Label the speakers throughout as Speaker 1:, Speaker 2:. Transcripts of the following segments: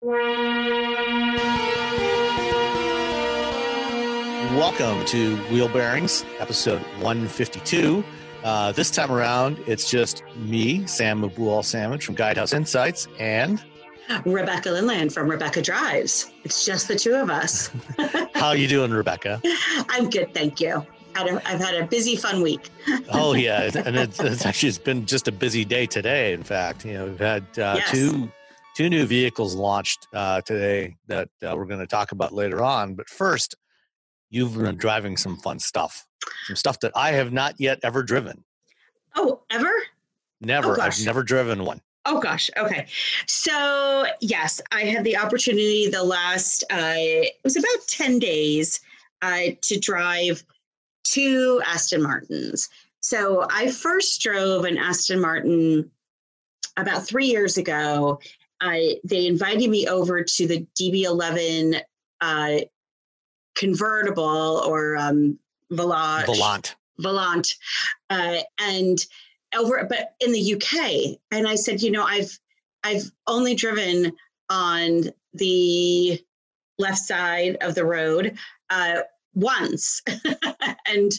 Speaker 1: Welcome to Wheel Bearings, episode 152. Uh, this time around, it's just me, Sam Abuelsamid from Guidehouse Insights, and
Speaker 2: Rebecca Lindland from Rebecca Drives. It's just the two of us.
Speaker 1: how you doing, Rebecca?
Speaker 2: I'm good, thank you. I've had a busy, fun week.
Speaker 1: oh yeah, and it's, it's, actually it's been just a busy day today. In fact, you know we've had uh, yes. two two new vehicles launched uh, today that uh, we're going to talk about later on. But first, you've been driving some fun stuff, some stuff that I have not yet ever driven.
Speaker 2: Oh, ever?
Speaker 1: Never. Oh, I've never driven one.
Speaker 2: Oh gosh. Okay. So yes, I had the opportunity the last uh, it was about ten days uh, to drive two Aston Martins. So I first drove an Aston Martin about three years ago. I they invited me over to the DB11 uh, convertible or um, Volante.
Speaker 1: Volante.
Speaker 2: Volante, uh, and over, but in the UK. And I said, you know, I've I've only driven on the left side of the road uh, once, and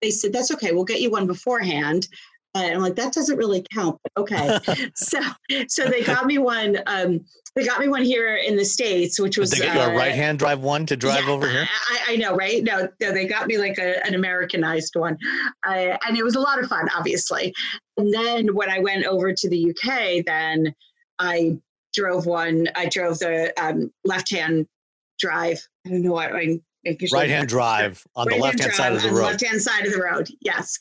Speaker 2: they said that's okay. We'll get you one beforehand. And I'm like, that doesn't really count, but okay. so, so they got me one. Um, they got me one here in the states, which was
Speaker 1: they uh, a right hand drive one to drive
Speaker 2: yeah,
Speaker 1: over here.
Speaker 2: I, I, know, right? No, no, they got me like a, an Americanized one, uh, and it was a lot of fun, obviously. And then when I went over to the UK, then I drove one. I drove the um, left hand drive. I don't know what I.
Speaker 1: Right hand drive on right the left hand side of the road.
Speaker 2: Left hand side of the road. Yes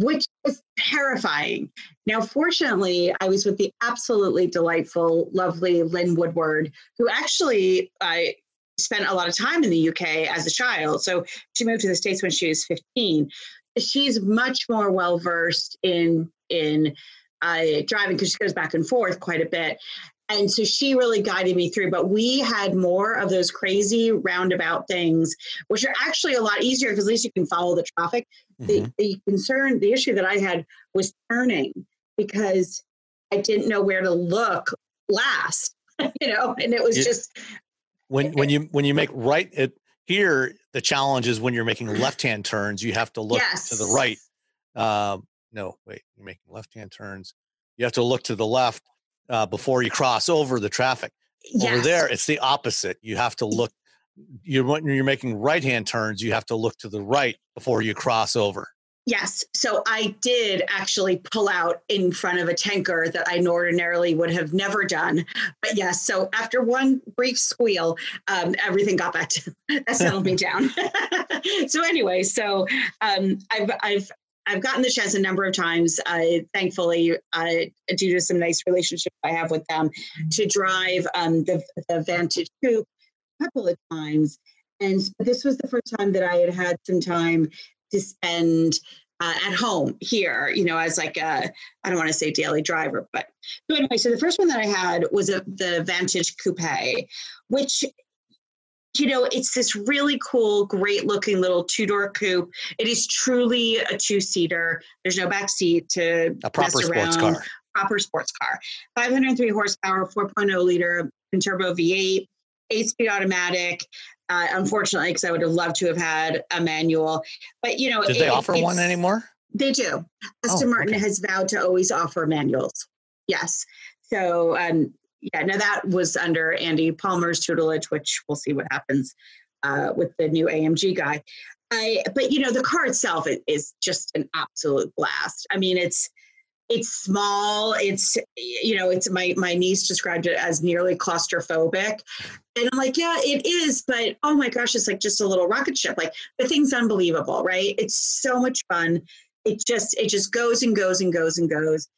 Speaker 2: which was terrifying. Now, fortunately, I was with the absolutely delightful, lovely Lynn Woodward, who actually I spent a lot of time in the UK as a child. So she moved to the States when she was 15. She's much more well versed in in uh, driving because she goes back and forth quite a bit. And so she really guided me through. But we had more of those crazy roundabout things, which are actually a lot easier because at least you can follow the traffic. Mm-hmm. The, the concern, the issue that I had was turning because I didn't know where to look last, you know, and it was it, just
Speaker 1: when when you when you make right it here the challenge is when you're making left hand turns you have to look yes. to the right um, no wait you're making left hand turns you have to look to the left uh, before you cross over the traffic yes. over there it's the opposite you have to look you're when you're making right hand turns, you have to look to the right before you cross over.
Speaker 2: Yes. So I did actually pull out in front of a tanker that I ordinarily would have never done. But yes, so after one brief squeal, um, everything got back to that settled me down. so anyway, so um, I've I've I've gotten the chance a number of times, uh, thankfully, uh, due to some nice relationships I have with them, to drive um, the, the Vantage Coupe a couple of times. And this was the first time that I had had some time to spend uh, at home here, you know, as like a, I don't want to say daily driver, but so anyway, so the first one that I had was a, the Vantage Coupe, which, you know, it's this really cool, great looking little two door coupe. It is truly a two seater. There's no back seat to
Speaker 1: a proper sports car.
Speaker 2: Proper sports car. 503 horsepower, 4.0 liter turbo V8 eight speed automatic. Uh, unfortunately, because I would have loved to have had a manual. But you know,
Speaker 1: do they it, offer one anymore?
Speaker 2: They do. Aston oh, Martin okay. has vowed to always offer manuals. Yes. So um, yeah, now that was under Andy Palmer's tutelage, which we'll see what happens uh, with the new AMG guy. I, but you know, the car itself is just an absolute blast. I mean, it's it's small it's you know it's my my niece described it as nearly claustrophobic. And i'm like yeah it is but oh my gosh it's like just a little rocket ship. Like the thing's unbelievable right? It's so much fun. It just it just goes and goes and goes and goes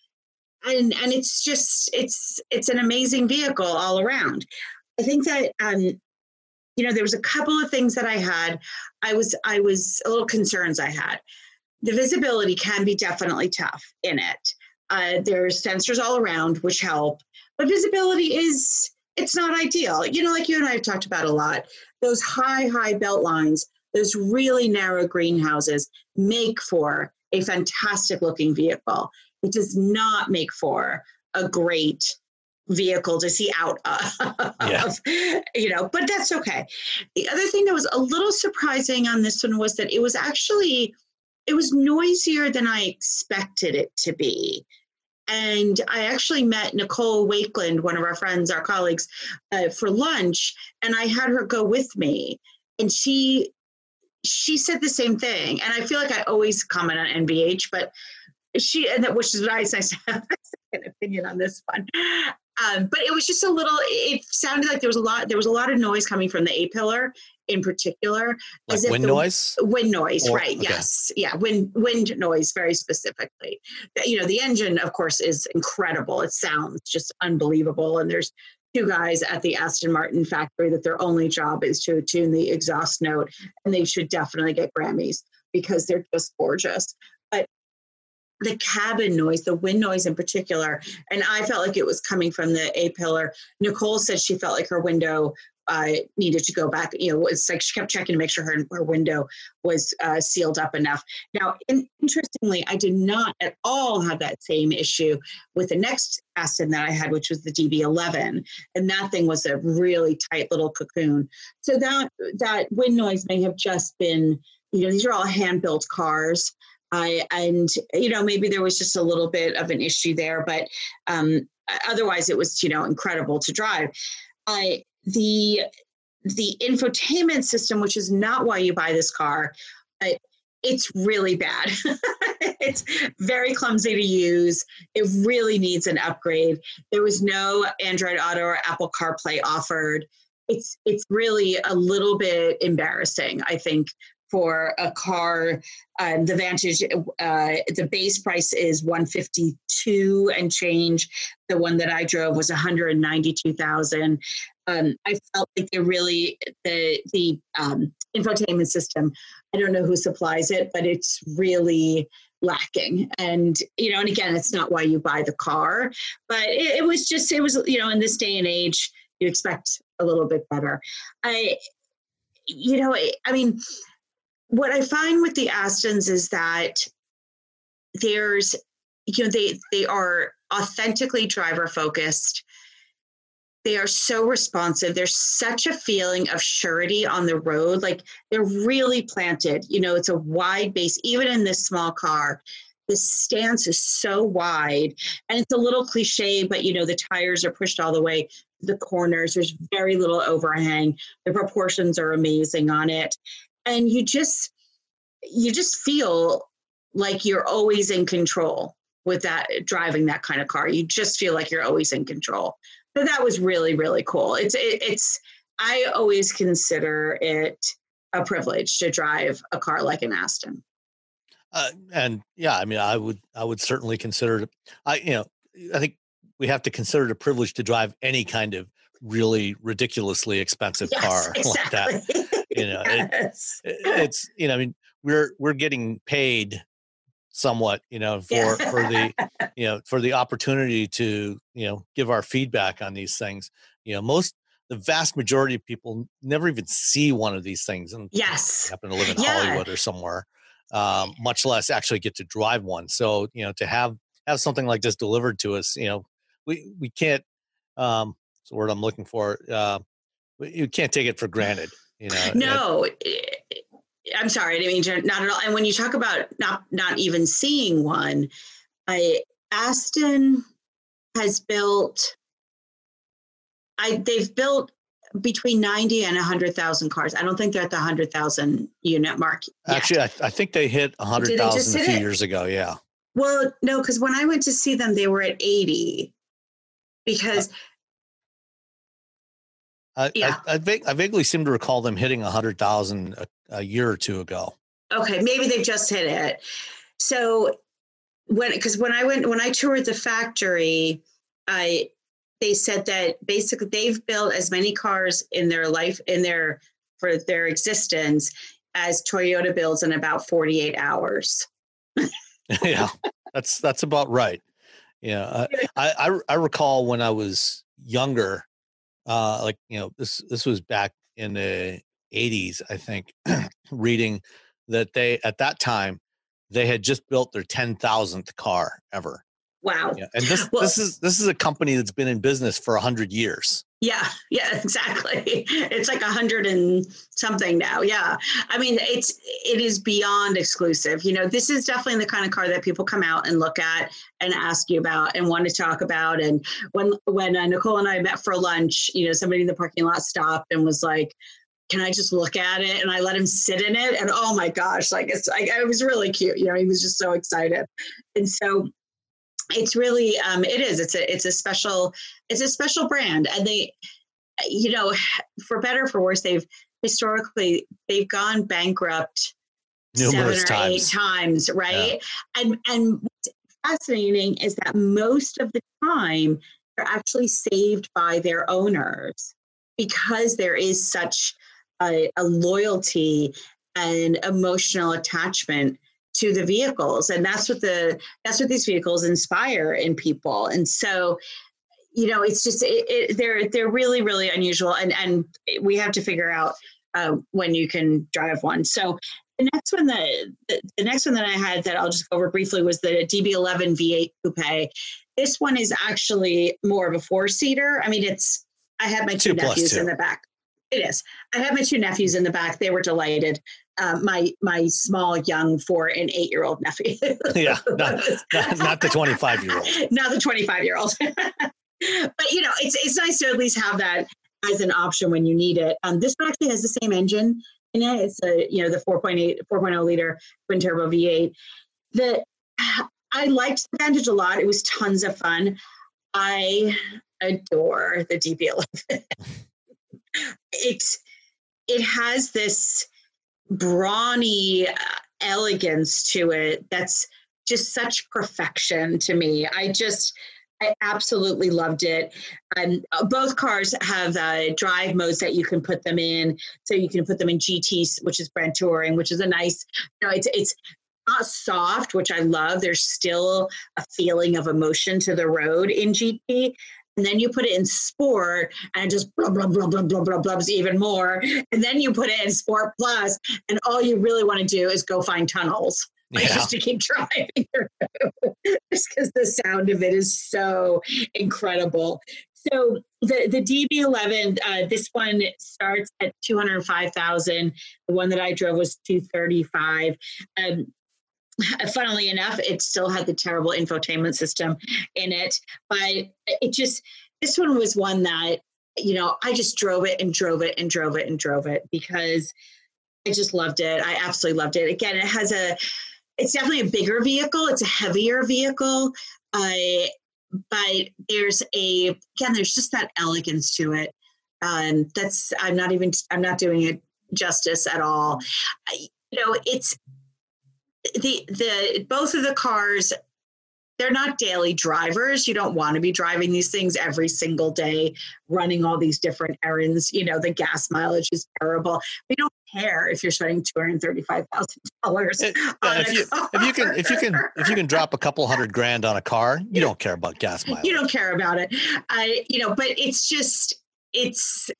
Speaker 2: and and it's just it's it's an amazing vehicle all around I think that um, you know there was a couple of things that I had. I was I was a little concerns I had. The visibility can be definitely tough in it. Uh, there's sensors all around which help, but visibility is it's not ideal. You know, like you and I have talked about a lot. Those high high belt lines, those really narrow greenhouses make for a fantastic looking vehicle. It does not make for a great vehicle to see out of, yeah. you know, but that's okay. The other thing that was a little surprising on this one was that it was actually it was noisier than I expected it to be. And I actually met Nicole Wakelin, one of our friends, our colleagues, uh, for lunch, and I had her go with me. And she she said the same thing. And I feel like I always comment on NVH, but she and that which is nice. I have an opinion on this one. Um, but it was just a little. It sounded like there was a lot. There was a lot of noise coming from the A pillar in particular.
Speaker 1: Like as wind
Speaker 2: the,
Speaker 1: noise.
Speaker 2: Wind noise, or, right? Okay. Yes, yeah. Wind wind noise, very specifically. You know, the engine, of course, is incredible. It sounds just unbelievable, and there's two guys at the Aston Martin factory that their only job is to tune the exhaust note, and they should definitely get Grammys because they're just gorgeous. The cabin noise, the wind noise in particular, and I felt like it was coming from the A pillar. Nicole said she felt like her window uh, needed to go back. You know, it's like she kept checking to make sure her, her window was uh, sealed up enough. Now, in, interestingly, I did not at all have that same issue with the next Aston that I had, which was the DB11, and that thing was a really tight little cocoon. So that that wind noise may have just been, you know, these are all hand built cars. I, and you know maybe there was just a little bit of an issue there, but um, otherwise it was you know incredible to drive. I the the infotainment system, which is not why you buy this car, it's really bad. it's very clumsy to use. It really needs an upgrade. There was no Android Auto or Apple CarPlay offered. It's it's really a little bit embarrassing, I think, for a car. Um, the Vantage, uh, the base price is 152 and change. The one that I drove was 192,000. Um, I felt like they really the the um, infotainment system. I don't know who supplies it, but it's really lacking. And you know, and again, it's not why you buy the car, but it, it was just it was you know in this day and age you expect a little bit better. I you know I mean what I find with the Astons is that there's, you know, they they are authentically driver focused. They are so responsive. There's such a feeling of surety on the road. Like they're really planted. You know, it's a wide base, even in this small car. The stance is so wide, and it's a little cliche, but you know, the tires are pushed all the way the corners. There's very little overhang. The proportions are amazing on it and you just you just feel like you're always in control with that driving that kind of car. You just feel like you're always in control. So that was really really cool. It's it, it's i always consider it a privilege to drive a car like an aston.
Speaker 1: Uh, and yeah i mean i would i would certainly consider it i you know i think we have to consider it a privilege to drive any kind of really ridiculously expensive yes, car exactly. like that you know yes. it, it's you know i mean we're we're getting paid somewhat you know for yeah. for the you know for the opportunity to you know give our feedback on these things you know most the vast majority of people never even see one of these things and
Speaker 2: yes
Speaker 1: happen to live in yeah. hollywood or somewhere um, much less actually get to drive one so you know to have have something like this delivered to us you know we we can't um it's the word i'm looking for uh you can't take it for granted you know
Speaker 2: no it, i'm sorry i didn't mean to not at all and when you talk about not not even seeing one i aston has built i they've built between 90 and 100,000 cars. I don't think they're at the 100,000 unit mark.
Speaker 1: Yet. Actually, I, I, think they hit 100,000 a few it? years ago. Yeah.
Speaker 2: Well, no, because when I went to see them, they were at 80 because uh,
Speaker 1: I, yeah. I, I, I, vaguely seem to recall them hitting a hundred thousand a year or two ago.
Speaker 2: Okay, maybe they've just hit it. So when because when I went when I toured the factory, I they said that basically they've built as many cars in their life in their for their existence as Toyota builds in about 48 hours.
Speaker 1: yeah, that's that's about right. Yeah, I, I I recall when I was younger, uh, like you know this this was back in the 80s, I think, reading that they at that time they had just built their 10,000th car ever.
Speaker 2: Wow.
Speaker 1: Yeah. And this well, this is this is a company that's been in business for 100 years.
Speaker 2: Yeah, yeah, exactly. It's like a hundred and something now. Yeah, I mean, it's it is beyond exclusive. You know, this is definitely the kind of car that people come out and look at and ask you about and want to talk about. And when when uh, Nicole and I met for lunch, you know, somebody in the parking lot stopped and was like, can I just look at it? And I let him sit in it. And oh my gosh, like it's like it was really cute. You know, he was just so excited. And so it's really um, it is it's a it's a special it's a special brand and they you know for better for worse they've historically they've gone bankrupt Numerous seven or times. eight times right yeah. and and what's fascinating is that most of the time they're actually saved by their owners because there is such a, a loyalty and emotional attachment to the vehicles. And that's what the that's what these vehicles inspire in people. And so you know it's just it, it, they're they're really really unusual. And and we have to figure out uh, when you can drive one. So the next one that the, the next one that i had that i'll just go over briefly was the db11 v8 coupe. This one is actually more of a four seater. I mean it's i had my two, two nephews in the back. It is. I have my two nephews in the back. They were delighted. Uh, my my small, young four and eight year old nephew.
Speaker 1: yeah, not, not, not the twenty five year old.
Speaker 2: Not the twenty five year old. but you know, it's it's nice to at least have that as an option when you need it. Um, this one actually has the same engine in it. It's a you know the 4.8 4.0 liter twin turbo V8. The I liked the Vantage a lot. It was tons of fun. I adore the DB11 it's it has this brawny uh, elegance to it that's just such perfection to me. I just I absolutely loved it. And uh, both cars have uh, drive modes that you can put them in. So you can put them in GT, which is Grand Touring, which is a nice, you know, it's it's not soft, which I love. There's still a feeling of emotion to the road in GT, and then you put it in sport and just blah blah blah blah blah blah blubs even more and then you put it in sport plus and all you really want to do is go find tunnels like yeah. just to keep driving just because the sound of it is so incredible so the the DB11, uh, this one starts at 205,000. The one that I drove was 235. Um, funnily enough, it still had the terrible infotainment system in it, but it just, this one was one that, you know, I just drove it and drove it and drove it and drove it because I just loved it. I absolutely loved it. Again, it has a, it's definitely a bigger vehicle, it's a heavier vehicle. Uh, but there's a, again, there's just that elegance to it. Um, that's, I'm not even, I'm not doing it justice at all. I, you know, it's, the the both of the cars they're not daily drivers. You don't want to be driving these things every single day, running all these different errands. You know, the gas mileage is terrible. We don't care if you're spending two hundred thirty-five thousand dollars.
Speaker 1: Eh, if, you, if you can, if you can, if you can drop a couple hundred grand on a car, you don't care about gas mileage.
Speaker 2: You don't care about it. I, you know, but it's just, it's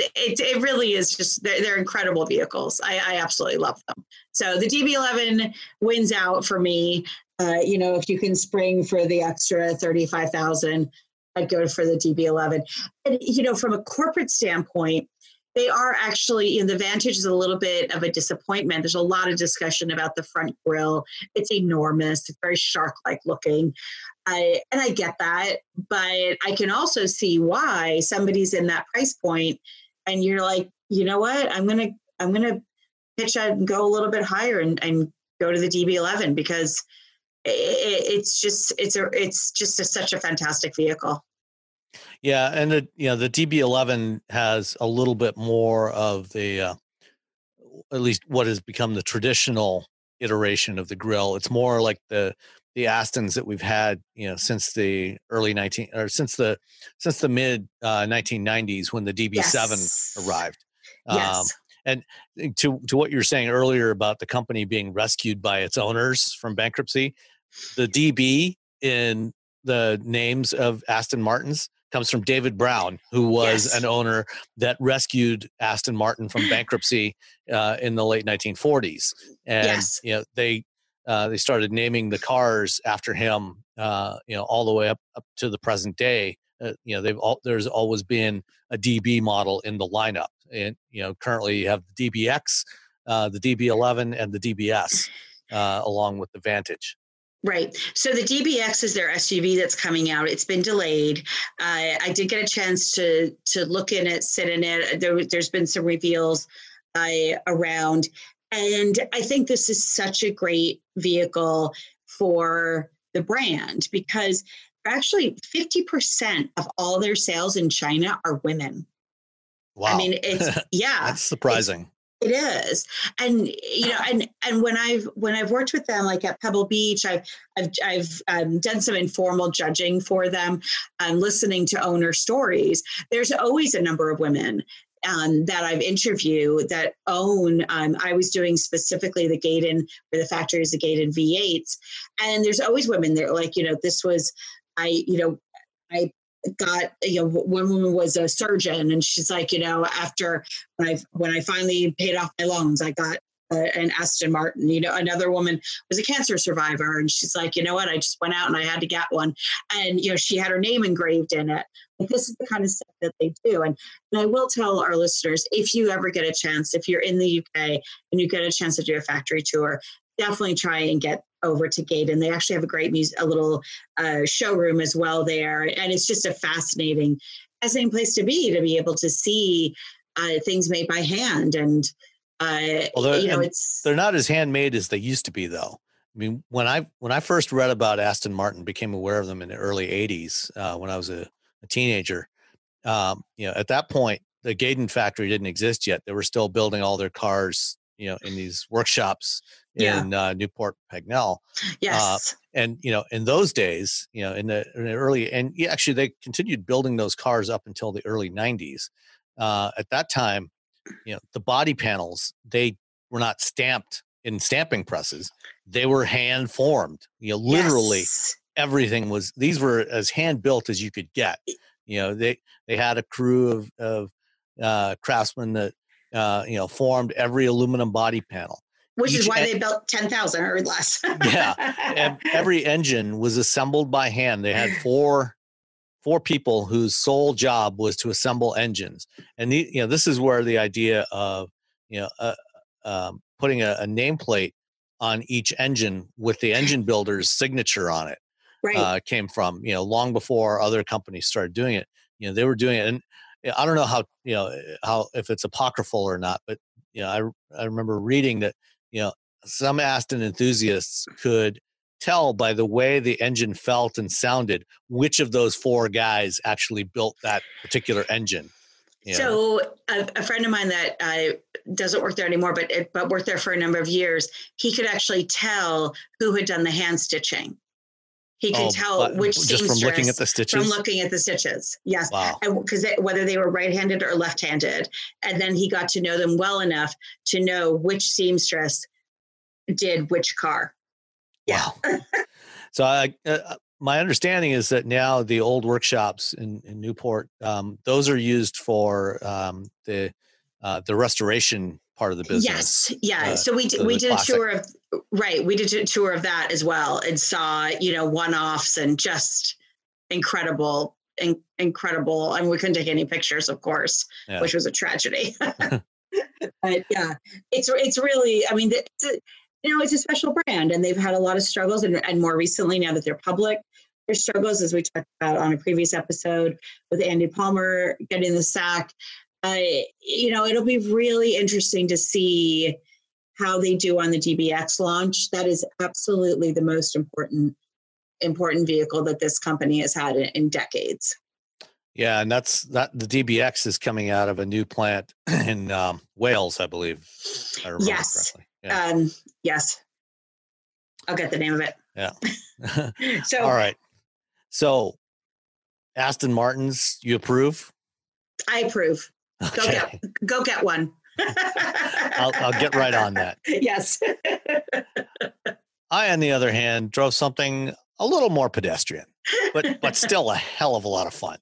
Speaker 2: it, it, really is just they're, they're incredible vehicles. I, I, absolutely love them. So the DB11 wins out for me. Uh, you know, if you can spring for the extra thirty-five thousand, I'd go for the DB11. And you know, from a corporate standpoint, they are actually you know, the Vantage is a little bit of a disappointment. There's a lot of discussion about the front grille. It's enormous. It's very shark-like looking. I and I get that, but I can also see why somebody's in that price point and you're like, you know what? I'm gonna I'm gonna pitch out and go a little bit higher and, and go to the DB11 because it, it's just it's a it's just a, such a fantastic vehicle.
Speaker 1: Yeah, and the you know the DB11 has a little bit more of the uh, at least what has become the traditional iteration of the grill. It's more like the the Astons that we've had, you know, since the early 19 or since the since the mid uh, 1990s when the DB7 yes. arrived.
Speaker 2: Yes. Um,
Speaker 1: and eh, to to what you were saying earlier about the company being rescued by its owners from bankruptcy, the DB in the names of Aston Martins comes from David Brown, who was yes. an owner that rescued Aston Martin from bankruptcy uh, in the late 1940s. And yes. you know they uh, they started naming the cars after him. Uh, you know all the way up up to the present day. Uh, you know they've all, there's always been a DB model in the lineup, and you know currently you have the DBX, uh, the DB11, and the DBS, uh, along with the Vantage.
Speaker 2: Right. So the DBX is their SUV that's coming out. It's been delayed. Uh, I did get a chance to to look in it, sit in it. There, has been some reveals uh, around, and I think this is such a great vehicle for the brand because actually 50% of all their sales in China are women.
Speaker 1: Wow.
Speaker 2: I mean, it's yeah.
Speaker 1: That's surprising.
Speaker 2: It is, and you know, and and when I've when I've worked with them, like at Pebble Beach, I've I've I've um, done some informal judging for them, um, listening to owner stories. There's always a number of women um, that I've interviewed that own. Um, I was doing specifically the Gaydon, where the factory is the Gaydon V8s, and there's always women there. Like you know, this was I you know I got you know one woman was a surgeon and she's like you know after when i when i finally paid off my loans i got an aston martin you know another woman was a cancer survivor and she's like you know what i just went out and i had to get one and you know she had her name engraved in it like this is the kind of stuff that they do and, and i will tell our listeners if you ever get a chance if you're in the uk and you get a chance to do a factory tour definitely try and get over to Gaydon. They actually have a great music, a little uh, showroom as well there, and it's just a fascinating, fascinating place to be to be able to see uh, things made by hand and. Uh, you know, it's
Speaker 1: they're not as handmade as they used to be, though. I mean, when I when I first read about Aston Martin, became aware of them in the early '80s uh, when I was a, a teenager. Um, you know, at that point, the Gaydon factory didn't exist yet. They were still building all their cars, you know, in these workshops in uh, Newport Pagnell.
Speaker 2: Uh, yes.
Speaker 1: Uh, and you know, in those days, you know, in the, in the early and yeah, actually they continued building those cars up until the early '90s. Uh, at that time, you know, the body panels they were not stamped in stamping presses; they were hand formed. You know, literally yes. Everything was. These were as hand built as you could get. You know, they they had a crew of of uh, craftsmen that uh, you know formed every aluminum body panel
Speaker 2: which is why en- they built 10,000 or less.
Speaker 1: yeah. Every engine was assembled by hand. They had four four people whose sole job was to assemble engines. And the, you know, this is where the idea of, you know, uh, um, putting a, a nameplate on each engine with the engine builder's signature on it
Speaker 2: right. uh,
Speaker 1: came from, you know, long before other companies started doing it. You know, they were doing it. And I don't know how, you know, how, if it's apocryphal or not, but, you know, I, I remember reading that you know, some Aston enthusiasts could tell by the way the engine felt and sounded which of those four guys actually built that particular engine.
Speaker 2: So a, a, friend of mine that uh, doesn't work there anymore, but but worked there for a number of years, he could actually tell who had done the hand stitching. He could oh, tell which
Speaker 1: just from looking at the stitches.
Speaker 2: From looking at the stitches, yes,
Speaker 1: wow.
Speaker 2: because whether they were right-handed or left-handed, and then he got to know them well enough to know which seamstress did which car.
Speaker 1: Yeah. Wow. so I, uh, uh, my understanding is that now the old workshops in, in Newport, um, those are used for um, the uh, the restoration part of the business.
Speaker 2: Yes, yeah. Uh, so we did, we did classic. a tour of right. We did a tour of that as well, and saw you know one offs and just incredible, in, incredible. And we couldn't take any pictures, of course, yeah. which was a tragedy. but yeah, it's it's really. I mean, it's a, you know it's a special brand, and they've had a lot of struggles, and, and more recently now that they're public. Their struggles, as we talked about on a previous episode with Andy Palmer getting the sack you know, it'll be really interesting to see how they do on the DBX launch. That is absolutely the most important important vehicle that this company has had in, in decades.
Speaker 1: Yeah, and that's that. The DBX is coming out of a new plant in um, Wales, I believe. I
Speaker 2: yes. Yeah. Um, yes. I'll get the name of it.
Speaker 1: Yeah. so all right. So Aston Martins, you approve?
Speaker 2: I approve. Okay. Go get go get one.
Speaker 1: I'll, I'll get right on that.
Speaker 2: Yes.
Speaker 1: I, on the other hand, drove something a little more pedestrian, but but still a hell of a lot of fun.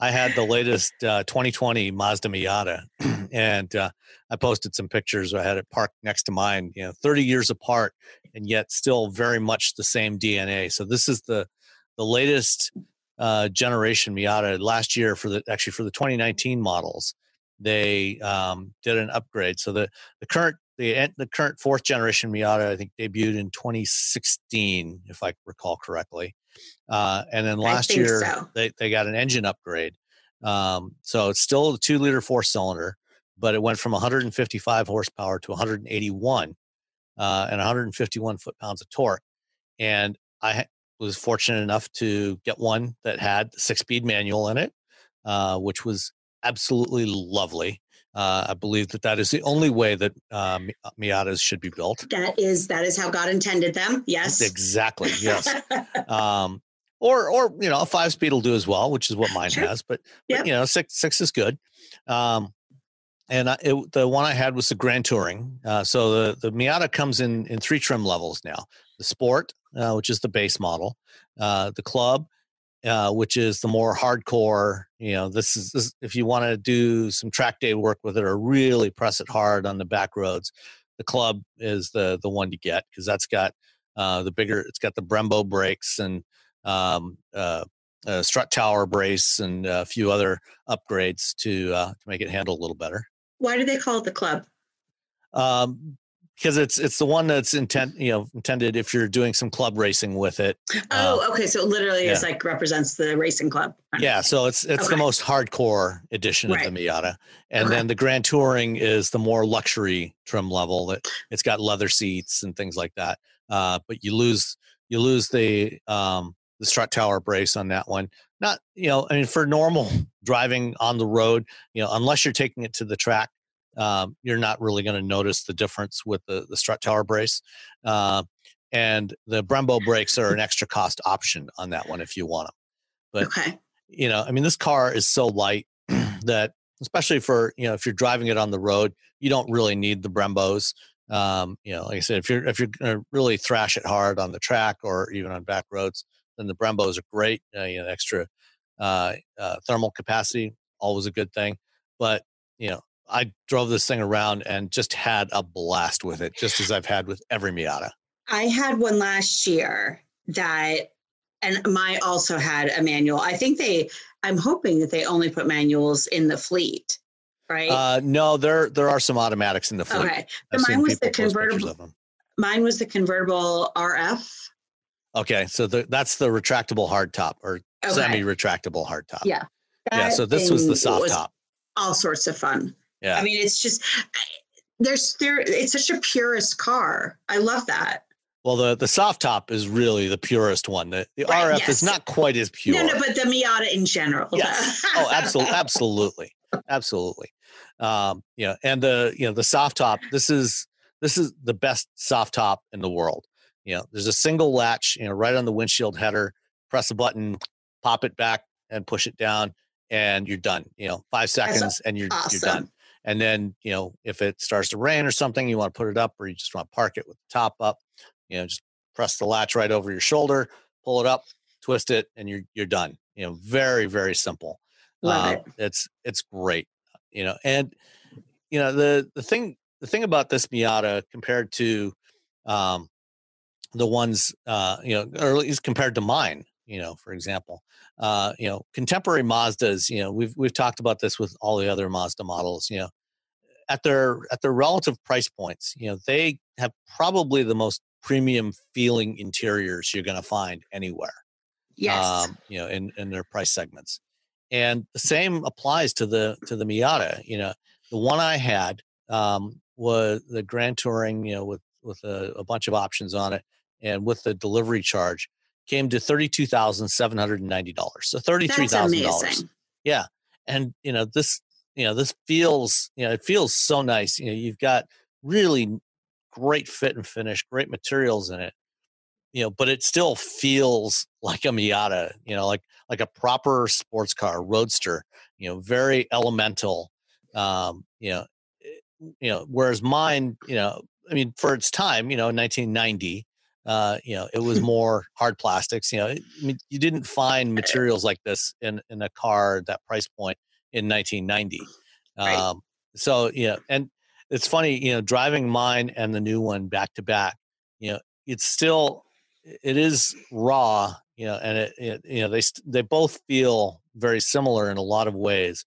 Speaker 1: I had the latest uh, 2020 Mazda Miata, and uh, I posted some pictures. I had it parked next to mine, you know, 30 years apart, and yet still very much the same DNA. So this is the the latest uh, generation Miata. Last year, for the actually for the 2019 models, they um, did an upgrade. So the the current the the current fourth generation Miata, I think, debuted in 2016, if I recall correctly. Uh, and then last year so. they, they got an engine upgrade. Um, so it's still a two liter four cylinder, but it went from 155 horsepower to 181 uh, and 151 foot pounds of torque. And I was fortunate enough to get one that had six speed manual in it, uh, which was absolutely lovely. Uh, I believe that that is the only way that uh, Miatas should be built.
Speaker 2: That is that is how God intended them. Yes,
Speaker 1: exactly. Yes, um, or or you know a five speed will do as well, which is what mine sure. has. But, yep. but, you know six six is good. Um, and I, it, the one I had was the Grand Touring. Uh, so the the Miata comes in in three trim levels now: the Sport, uh, which is the base model, uh, the Club, uh, which is the more hardcore. You know, this is this, if you want to do some track day work with it or really press it hard on the back roads. The club is the the one to get because that's got uh, the bigger. It's got the Brembo brakes and um, uh, strut tower brace and a few other upgrades to uh, to make it handle a little better.
Speaker 2: Why do they call it the club?
Speaker 1: Um, because it's it's the one that's intent you know intended if you're doing some club racing with it.
Speaker 2: Oh, uh, okay. So literally, yeah. it's like represents the racing club.
Speaker 1: Yeah. So it's it's okay. the most hardcore edition right. of the Miata, and okay. then the Grand Touring is the more luxury trim level. That it's got leather seats and things like that. Uh, but you lose you lose the um, the strut tower brace on that one. Not you know I mean for normal driving on the road, you know unless you're taking it to the track um, you're not really going to notice the difference with the, the strut tower brace. Uh, and the Brembo brakes are an extra cost option on that one if you want them. But, okay. you know, I mean, this car is so light that, especially for, you know, if you're driving it on the road, you don't really need the Brembos. Um, you know, like I said, if you're if you're going to really thrash it hard on the track or even on back roads, then the Brembos are great. Uh, you know, extra uh, uh, thermal capacity, always a good thing. But you know, I drove this thing around and just had a blast with it, just as I've had with every Miata.
Speaker 2: I had one last year that, and my also had a manual. I think they, I'm hoping that they only put manuals in the fleet, right?
Speaker 1: Uh, no, there there are some automatics in the fleet.
Speaker 2: Okay, mine was the convertible. Mine was the convertible RF.
Speaker 1: Okay, so the, that's the retractable hardtop or okay. semi-retractable hardtop.
Speaker 2: Yeah.
Speaker 1: yeah. So this was the soft was top.
Speaker 2: All sorts of fun. Yeah. I mean, it's just there's there. It's such a purist car. I love that.
Speaker 1: Well, the the soft top is really the purest one. The, the right, RF yes. is not quite as pure.
Speaker 2: No, no, but the Miata in general.
Speaker 1: Yes. oh, absolutely, absolutely, absolutely. Um, yeah, and the you know the soft top. This is this is the best soft top in the world. You know, there's a single latch. You know, right on the windshield header. Press a button, pop it back, and push it down, and you're done. You know, five seconds, and you're awesome. you're done. And then, you know, if it starts to rain or something, you want to put it up or you just want to park it with the top up, you know, just press the latch right over your shoulder, pull it up, twist it, and you're you're done. You know, very, very simple.
Speaker 2: Love uh, it.
Speaker 1: It's it's great. You know, and you know, the the thing the thing about this Miata compared to um the ones uh, you know, or at least compared to mine, you know, for example, uh, you know, contemporary Mazdas, you know, we've we've talked about this with all the other Mazda models, you know, at their at their relative price points, you know, they have probably the most premium feeling interiors you're going to find anywhere.
Speaker 2: Yes. Um,
Speaker 1: you know, in in their price segments. And the same applies to the to the Miata, you know. The one I had um, was the Grand Touring, you know, with with a, a bunch of options on it and with the delivery charge came to thirty-two thousand seven hundred and ninety dollars. So thirty-three thousand dollars. Yeah, and you know this, you know this feels, you know, it feels so nice. You know, you've got really great fit and finish, great materials in it, you know, but it still feels like a Miata, you know, like like a proper sports car, roadster, you know, very elemental. Um, you know, eh, you know, whereas mine, you know, I mean, for its time, you know, 1990, uh, you know, it was more hard plastics. You know, I mean, you didn't find materials like this in in a car that price point in 1990. Right. Um, so you know, and it's funny, you know, driving mine and the new one back to back. You know, it's still it is raw, you know, and it, it you know they they both feel very similar in a lot of ways,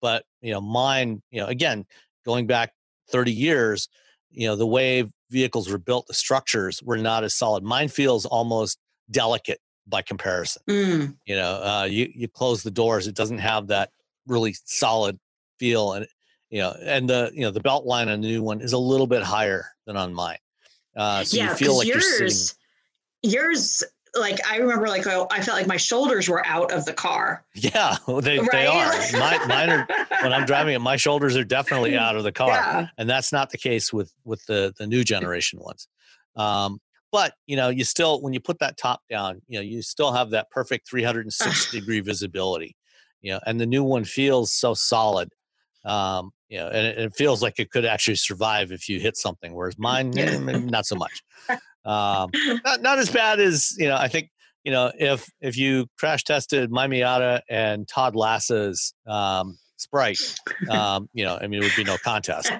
Speaker 1: but you know, mine, you know, again, going back 30 years, you know, the way vehicles were built, the structures were not as solid. Mine feels almost delicate by comparison. Mm. You know, uh, you you close the doors, it doesn't have that really solid feel, and you know, and the you know the belt line on the new one is a little bit higher than on mine. Uh, so
Speaker 2: yeah,
Speaker 1: you feel like
Speaker 2: yours,
Speaker 1: you're sitting.
Speaker 2: Yours, like I remember, like oh, I felt like my shoulders were out of the car.
Speaker 1: Yeah, they, right? they are. My, mine are when I'm driving it, my shoulders are definitely out of the car, yeah. and that's not the case with with the the new generation ones. Um, but you know, you still when you put that top down, you know, you still have that perfect 360 degree visibility. You know, and the new one feels so solid. Um, you know, and it, it, feels like it could actually survive if you hit something, whereas mine, eh, not so much. Um, not not as bad as you know. I think you know if if you crash tested my Miata and Todd Lassa's um, Sprite, um, you know, I mean, it would be no contest.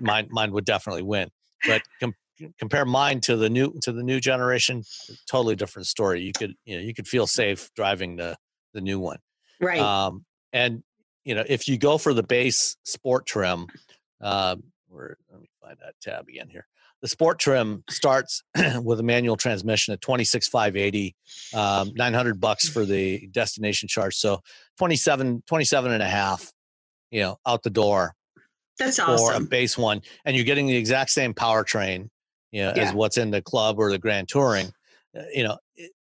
Speaker 1: Mine mine would definitely win. But com- compare mine to the new to the new generation, totally different story. You could you know you could feel safe driving the the new one,
Speaker 2: right? Um,
Speaker 1: and you know, if you go for the base sport trim, uh, let me find that tab again here. The sport trim starts with a manual transmission at 26,580, um, 900 bucks for the destination charge. So 27, 27 and a half, you know, out the door.
Speaker 2: That's awesome.
Speaker 1: For a base one. And you're getting the exact same powertrain, you know, yeah. as what's in the club or the grand touring. Uh, you know,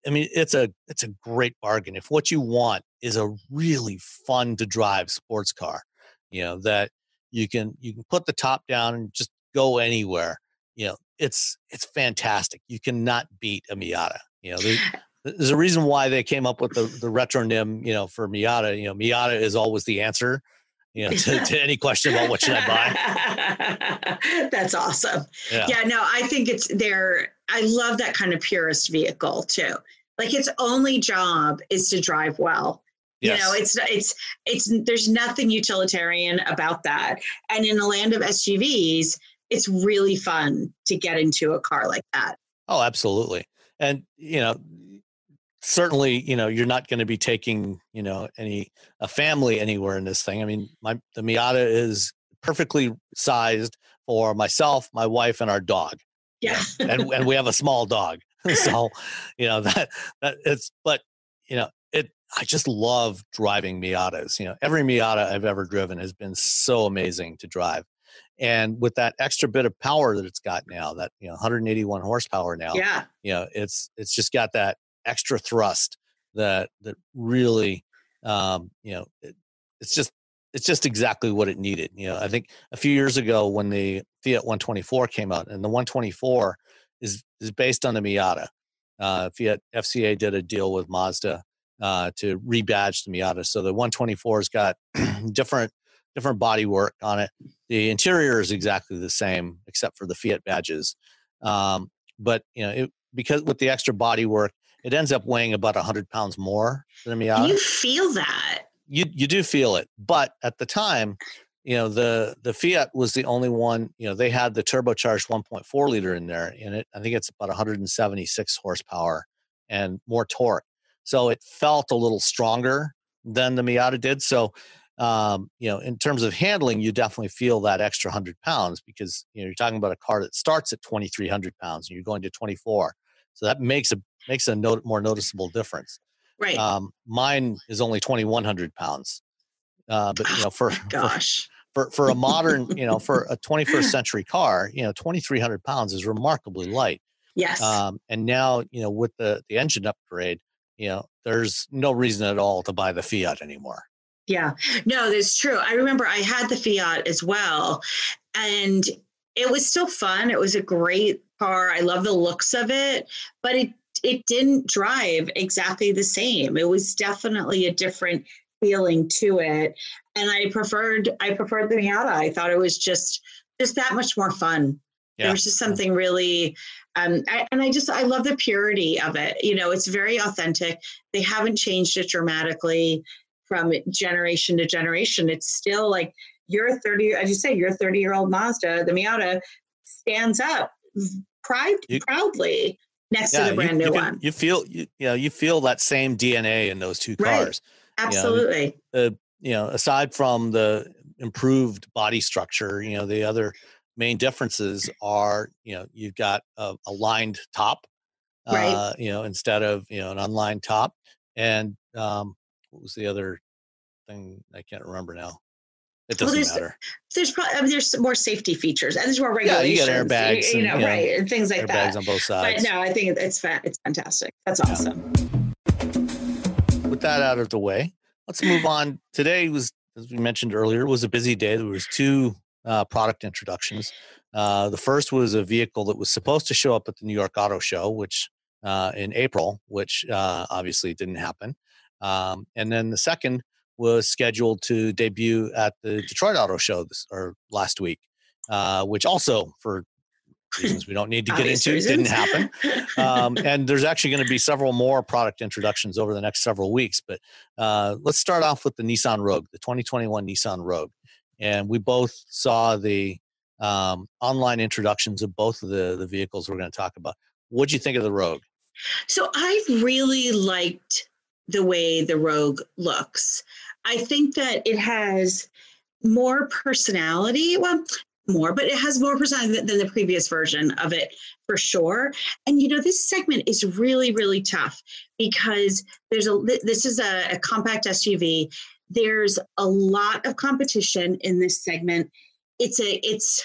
Speaker 1: I mean, it's a it's a great bargain. If what you want is a really fun to drive sports car, you know that you can you can put the top down and just go anywhere. You know, it's it's fantastic. You cannot beat a Miata. You know, there's a reason why they came up with the the retronym. You know, for Miata. You know, Miata is always the answer you know, to, to, any question about what should I
Speaker 2: buy. That's awesome. Yeah. yeah, no, I think it's there. I love that kind of purist vehicle too. Like its only job is to drive well. Yes. You know, it's it's it's there's nothing utilitarian about that. And in the land of SUVs, it's really fun to get into a car like that.
Speaker 1: Oh, absolutely. And you know, certainly you know you're not going to be taking you know any a family anywhere in this thing i mean my the miata is perfectly sized for myself my wife and our dog
Speaker 2: yeah
Speaker 1: and and we have a small dog so you know that that it's but you know i just love driving miatas you know every miata i've ever driven has been so amazing to drive and with that extra bit of power that it's got now that you know 181 horsepower now
Speaker 2: yeah
Speaker 1: you know it's it's just got that extra thrust that that really um, you know it, it's just it's just exactly what it needed. You know, I think a few years ago when the Fiat 124 came out, and the 124 is is based on the Miata. Uh, Fiat FCA did a deal with Mazda uh, to rebadge the Miata, so the 124's got different different body work on it. The interior is exactly the same except for the Fiat badges. Um, but you know, it, because with the extra body work, it ends up weighing about 100 pounds more than a Miata.
Speaker 2: You feel that.
Speaker 1: You, you do feel it. But at the time, you know, the, the Fiat was the only one, you know, they had the turbocharged 1.4 liter in there in it. I think it's about 176 horsepower and more torque. So it felt a little stronger than the Miata did. So, um, you know, in terms of handling, you definitely feel that extra 100 pounds because, you know, you're talking about a car that starts at 2,300 pounds and you're going to 24. So that makes a makes a note, more noticeable difference.
Speaker 2: Right. Um,
Speaker 1: mine is only 2,100 pounds. Uh, but you know, for,
Speaker 2: gosh.
Speaker 1: For, for, for a modern, you know, for a 21st century car, you know, 2,300 pounds is remarkably light.
Speaker 2: Yes. Um,
Speaker 1: and now, you know, with the the engine upgrade, you know, there's no reason at all to buy the Fiat anymore.
Speaker 2: Yeah, no, that's true. I remember I had the Fiat as well, and it was still fun. It was a great car. I love the looks of it, but it it didn't drive exactly the same. It was definitely a different feeling to it, and I preferred I preferred the Miata. I thought it was just just that much more fun. Yeah. There was just mm. something really, um, I, and I just I love the purity of it. You know, it's very authentic. They haven't changed it dramatically from generation to generation. It's still like your 30, as you say, your 30 year old Mazda, the Miata, stands up pride, you, proudly next yeah, to the brand
Speaker 1: you,
Speaker 2: new
Speaker 1: you
Speaker 2: one.
Speaker 1: You feel you, you know you feel that same DNA in those two cars.
Speaker 2: Right. Absolutely.
Speaker 1: You know, you know, aside from the improved body structure, you know, the other main differences are, you know, you've got a, a lined top, right. uh, you know, instead of you know an unlined top, and um, what was the other thing? I can't remember now. It doesn't well,
Speaker 2: there's,
Speaker 1: matter.
Speaker 2: There's probably I mean, there's more safety features and there's more regulations.
Speaker 1: Yeah, you got airbags,
Speaker 2: you, you know,
Speaker 1: and,
Speaker 2: right, and things like
Speaker 1: airbags
Speaker 2: that.
Speaker 1: on both sides.
Speaker 2: But no, I think it's fa- it's fantastic. That's awesome.
Speaker 1: With that out of the way, let's move on. Today was, as we mentioned earlier, was a busy day. There was two uh, product introductions. Uh, the first was a vehicle that was supposed to show up at the New York Auto Show, which uh, in April, which uh, obviously didn't happen. Um, and then the second was scheduled to debut at the Detroit Auto Show this, or last week, uh, which also for reasons we don't need to get into didn't happen. Um, and there's actually going to be several more product introductions over the next several weeks. But uh, let's start off with the Nissan Rogue, the 2021 Nissan Rogue, and we both saw the um, online introductions of both of the the vehicles we're going to talk about. What'd you think of the Rogue?
Speaker 2: So I really liked the way the Rogue looks. I think that it has more personality. Well, more, but it has more personality than the previous version of it for sure. And you know, this segment is really, really tough because there's a this is a, a compact SUV. There's a lot of competition in this segment. It's a it's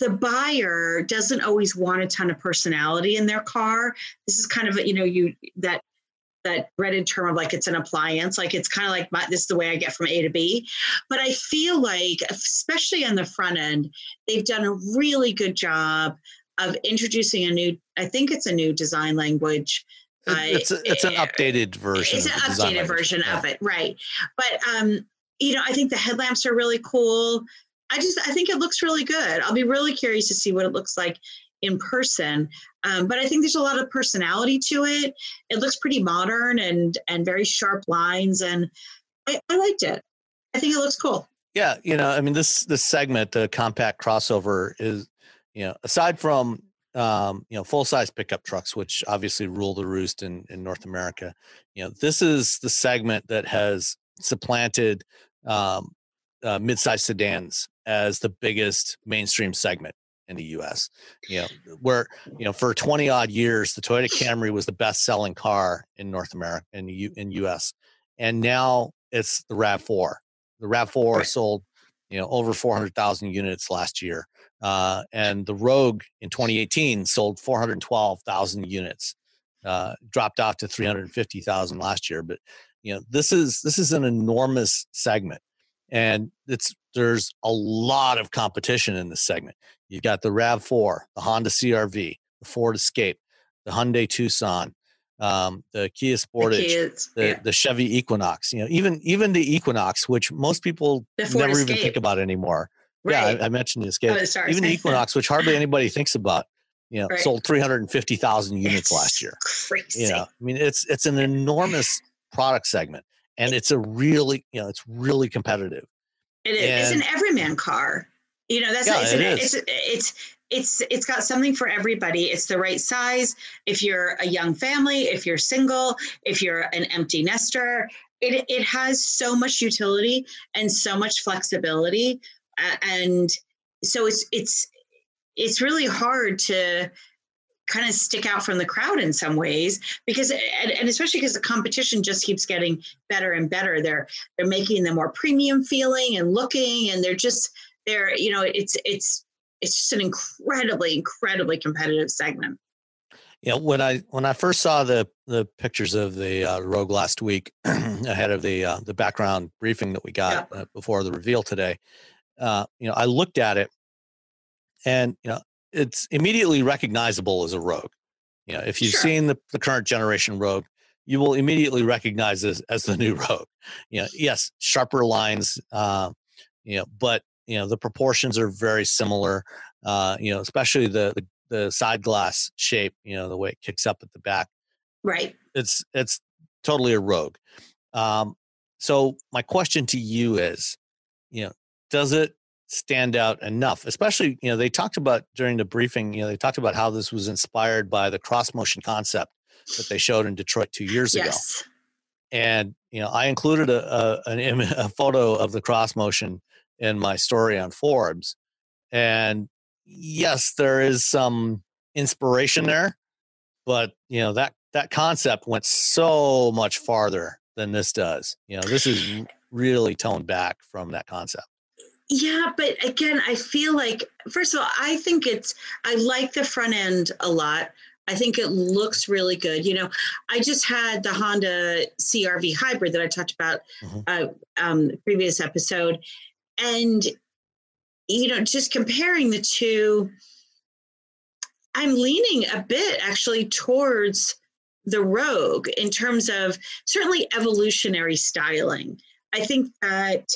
Speaker 2: the buyer doesn't always want a ton of personality in their car. This is kind of a, you know you that that dreaded term of like it's an appliance like it's kind of like my, this is the way i get from a to b but i feel like especially on the front end they've done a really good job of introducing a new i think it's a new design language
Speaker 1: it's, a, it's an updated version
Speaker 2: it's an updated version yeah. of it right but um you know i think the headlamps are really cool i just i think it looks really good i'll be really curious to see what it looks like in person. Um, but I think there's a lot of personality to it. It looks pretty modern and and very sharp lines, and I, I liked it. I think it looks cool.
Speaker 1: Yeah, you know, I mean, this this segment, the compact crossover, is you know, aside from um, you know full size pickup trucks, which obviously rule the roost in in North America, you know, this is the segment that has supplanted um, uh, mid-sized sedans as the biggest mainstream segment in the US. You know, where you know for 20 odd years the Toyota Camry was the best selling car in North America in the U, in US. And now it's the RAV4. The RAV4 right. sold, you know, over 400,000 units last year. Uh, and the Rogue in 2018 sold 412,000 units. Uh, dropped off to 350,000 last year, but you know, this is this is an enormous segment and it's there's a lot of competition in this segment. You've got the RAV4, the Honda CRV, the Ford Escape, the Hyundai Tucson, um, the Kia Sportage, the, yeah. the, Chevy Equinox. You know, even even the Equinox, which most people never Escape. even think about anymore. Right. Yeah, I, I, mentioned the Escape. Oh, sorry, even the Equinox, which hardly anybody thinks about. You know, right. sold 350,000 units it's last year.
Speaker 2: Crazy.
Speaker 1: You know, I mean, it's it's an enormous product segment, and it's a really you know it's really competitive.
Speaker 2: It is. And, it's an everyman car. You know, that's yeah, it's, it an, it's it's it's it's got something for everybody. It's the right size. If you're a young family, if you're single, if you're an empty nester, it it has so much utility and so much flexibility, and so it's it's it's really hard to kind of stick out from the crowd in some ways because and, and, especially because the competition just keeps getting better and better. They're they're making them more premium feeling and looking and they're just they're you know it's it's it's just an incredibly incredibly competitive segment.
Speaker 1: Yeah when i when i first saw the the pictures of the uh, rogue last week ahead of the uh, the background briefing that we got uh, before the reveal today uh, you know i looked at it and you know it's immediately recognizable as a Rogue. You know, if you've sure. seen the, the current generation Rogue, you will immediately recognize this as the new Rogue. You know, yes, sharper lines, uh, you know, but you know the proportions are very similar. Uh, you know, especially the, the the side glass shape. You know, the way it kicks up at the back.
Speaker 2: Right.
Speaker 1: It's it's totally a Rogue. Um, so my question to you is, you know, does it stand out enough? Especially you know they talked about during the briefing you know they talked about how this was inspired by the cross motion concept that they showed in detroit two years yes. ago and you know i included a, a, an a photo of the cross motion in my story on forbes. And yes there is some inspiration there but you know that that concept went so much farther than this does. You know this is really toned back from that concept
Speaker 2: yeah, but again, I feel like first of all, I think it's I like the front end a lot. I think it looks really good. You know, I just had the Honda CRV hybrid that I talked about mm-hmm. uh, um, previous episode, and you know, just comparing the two, I'm leaning a bit actually towards the Rogue in terms of certainly evolutionary styling. I think that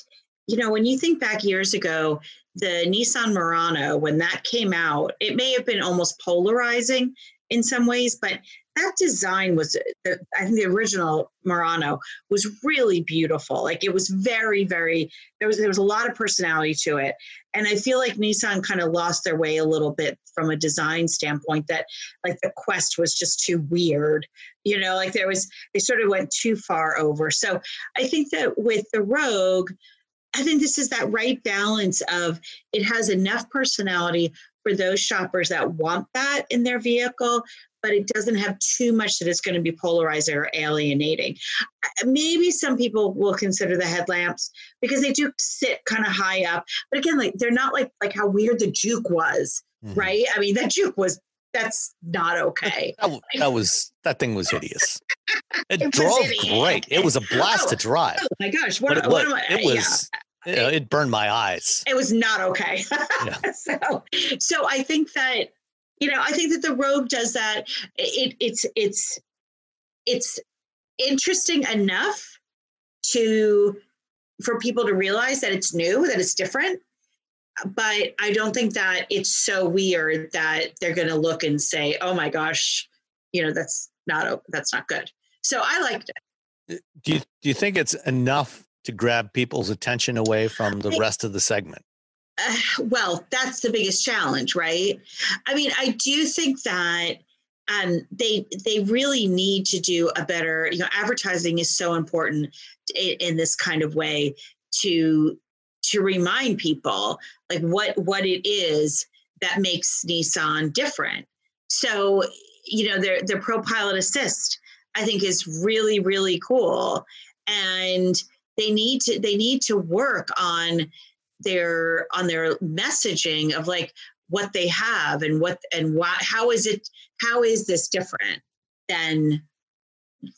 Speaker 2: you know, when you think back years ago, the Nissan Murano, when that came out, it may have been almost polarizing in some ways, but that design was, I think the original Murano was really beautiful. Like it was very, very, there was, there was a lot of personality to it. And I feel like Nissan kind of lost their way a little bit from a design standpoint that like the Quest was just too weird, you know, like there was, they sort of went too far over. So I think that with the Rogue, I think this is that right balance of it has enough personality for those shoppers that want that in their vehicle, but it doesn't have too much that it's going to be polarizing or alienating. Maybe some people will consider the headlamps because they do sit kind of high up, but again, like they're not like like how weird the Juke was, mm-hmm. right? I mean, that Juke was that's not okay.
Speaker 1: That, that, was that thing was hideous. It, it drove great. It was a blast oh, to drive.
Speaker 2: Oh, oh my gosh! What, what,
Speaker 1: what am I, it was. Yeah. You know, it burned my eyes.
Speaker 2: It was not okay. Yeah. so, so I think that you know, I think that the Rogue does that. It, it's it's it's interesting enough to for people to realize that it's new, that it's different, but I don't think that it's so weird that they're going to look and say, "Oh my gosh, you know, that's not that's not good." So I liked it.
Speaker 1: Do you do you think it's enough to grab people's attention away from the rest of the segment?
Speaker 2: Uh, well, that's the biggest challenge, right? I mean, I do think that um, they they really need to do a better. You know, advertising is so important in, in this kind of way to to remind people like what what it is that makes Nissan different. So you know their their Pro Pilot Assist I think is really really cool, and they need to they need to work on their on their messaging of like what they have and what and why how is it how is this different than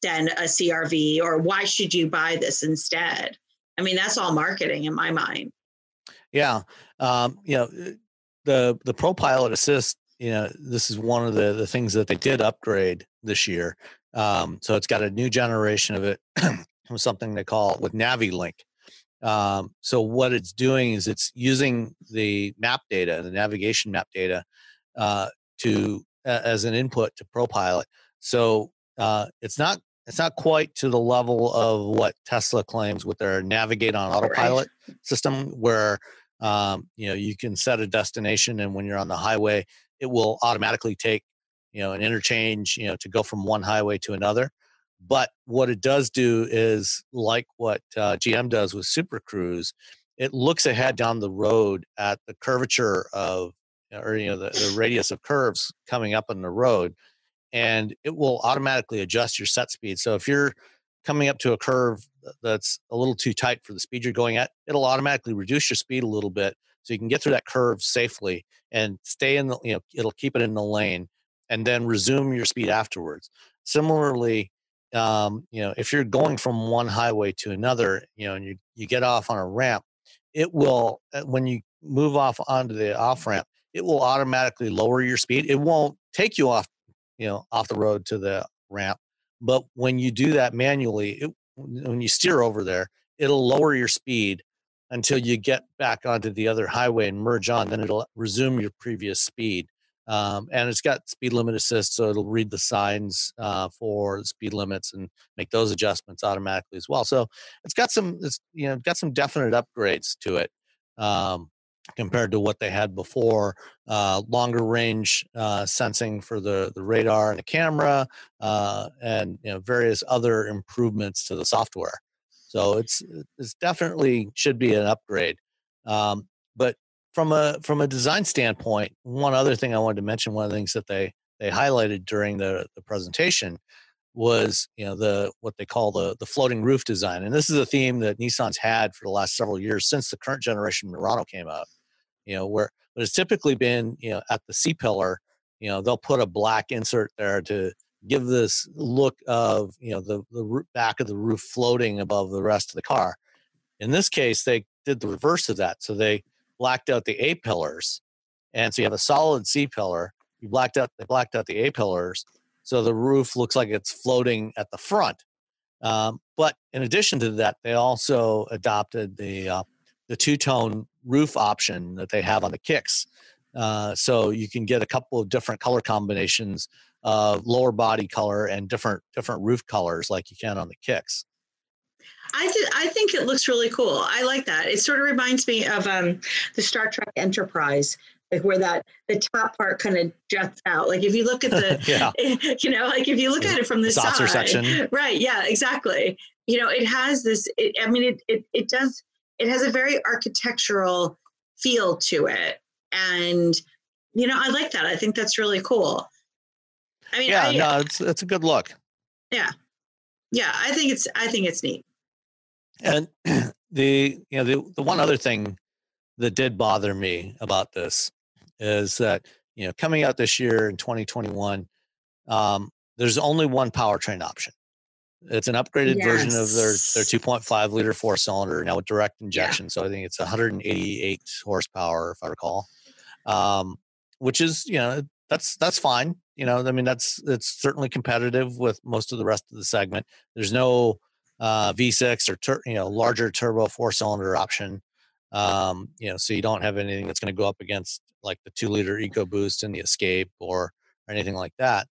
Speaker 2: than a CRV or why should you buy this instead? I mean, that's all marketing in my mind.
Speaker 1: Yeah. Um, you know, the the Pro Pilot Assist, you know, this is one of the the things that they did upgrade this year. Um, so it's got a new generation of it, something they call with NaviLink. Um, so what it's doing is it's using the map data, the navigation map data, uh, to uh, as an input to ProPilot. So uh, it's not it's not quite to the level of what Tesla claims with their Navigate on Autopilot right. system, where um, you know you can set a destination, and when you're on the highway, it will automatically take you know an interchange, you know, to go from one highway to another. But what it does do is like what uh, GM does with Super Cruise, it looks ahead down the road at the curvature of or you know the, the radius of curves coming up on the road and it will automatically adjust your set speed so if you're coming up to a curve that's a little too tight for the speed you're going at it'll automatically reduce your speed a little bit so you can get through that curve safely and stay in the you know it'll keep it in the lane and then resume your speed afterwards similarly um, you know, if you're going from one highway to another, you know, and you, you get off on a ramp, it will, uh, when you move off onto the off ramp, it will automatically lower your speed. It won't take you off, you know, off the road to the ramp. But when you do that manually, it, when you steer over there, it'll lower your speed until you get back onto the other highway and merge on. Then it'll resume your previous speed. Um, and it's got speed limit assist, so it'll read the signs uh, for the speed limits and make those adjustments automatically as well. So it's got some, it's you know, got some definite upgrades to it um, compared to what they had before. Uh, longer range uh, sensing for the the radar and the camera, uh, and you know various other improvements to the software. So it's it's definitely should be an upgrade. Um, but from a from a design standpoint, one other thing I wanted to mention, one of the things that they they highlighted during the the presentation was you know the what they call the the floating roof design, and this is a theme that Nissan's had for the last several years since the current generation Murano came out. You know where but it's typically been you know at the C pillar, you know they'll put a black insert there to give this look of you know the the back of the roof floating above the rest of the car. In this case, they did the reverse of that, so they blacked out the A pillars, and so you have a solid C pillar. You blacked out they blacked out the A pillars, so the roof looks like it's floating at the front. Um, but in addition to that, they also adopted the uh, the two tone roof option that they have on the Kicks. Uh, so you can get a couple of different color combinations of lower body color and different different roof colors like you can on the Kicks.
Speaker 2: I th- I think it looks really cool. I like that. It sort of reminds me of um, the Star Trek Enterprise, like where that the top part kind of juts out. Like if you look at the, yeah. you know, like if you look at it from the
Speaker 1: Saucer
Speaker 2: side,
Speaker 1: section.
Speaker 2: right? Yeah, exactly. You know, it has this. It, I mean, it, it it does. It has a very architectural feel to it, and you know, I like that. I think that's really cool.
Speaker 1: I mean, yeah, I, no, it's it's a good look.
Speaker 2: Yeah, yeah, I think it's I think it's neat.
Speaker 1: And the you know the the one other thing that did bother me about this is that you know coming out this year in 2021, um, there's only one powertrain option. It's an upgraded yes. version of their their 2.5 liter four cylinder now with direct injection. Yeah. So I think it's 188 horsepower if I recall, um, which is you know that's that's fine. You know, I mean that's it's certainly competitive with most of the rest of the segment. There's no uh, V6 or tur- you know larger turbo four cylinder option. Um, you know, so you don't have anything that's going to go up against like the two liter EcoBoost and the Escape or, or anything like that.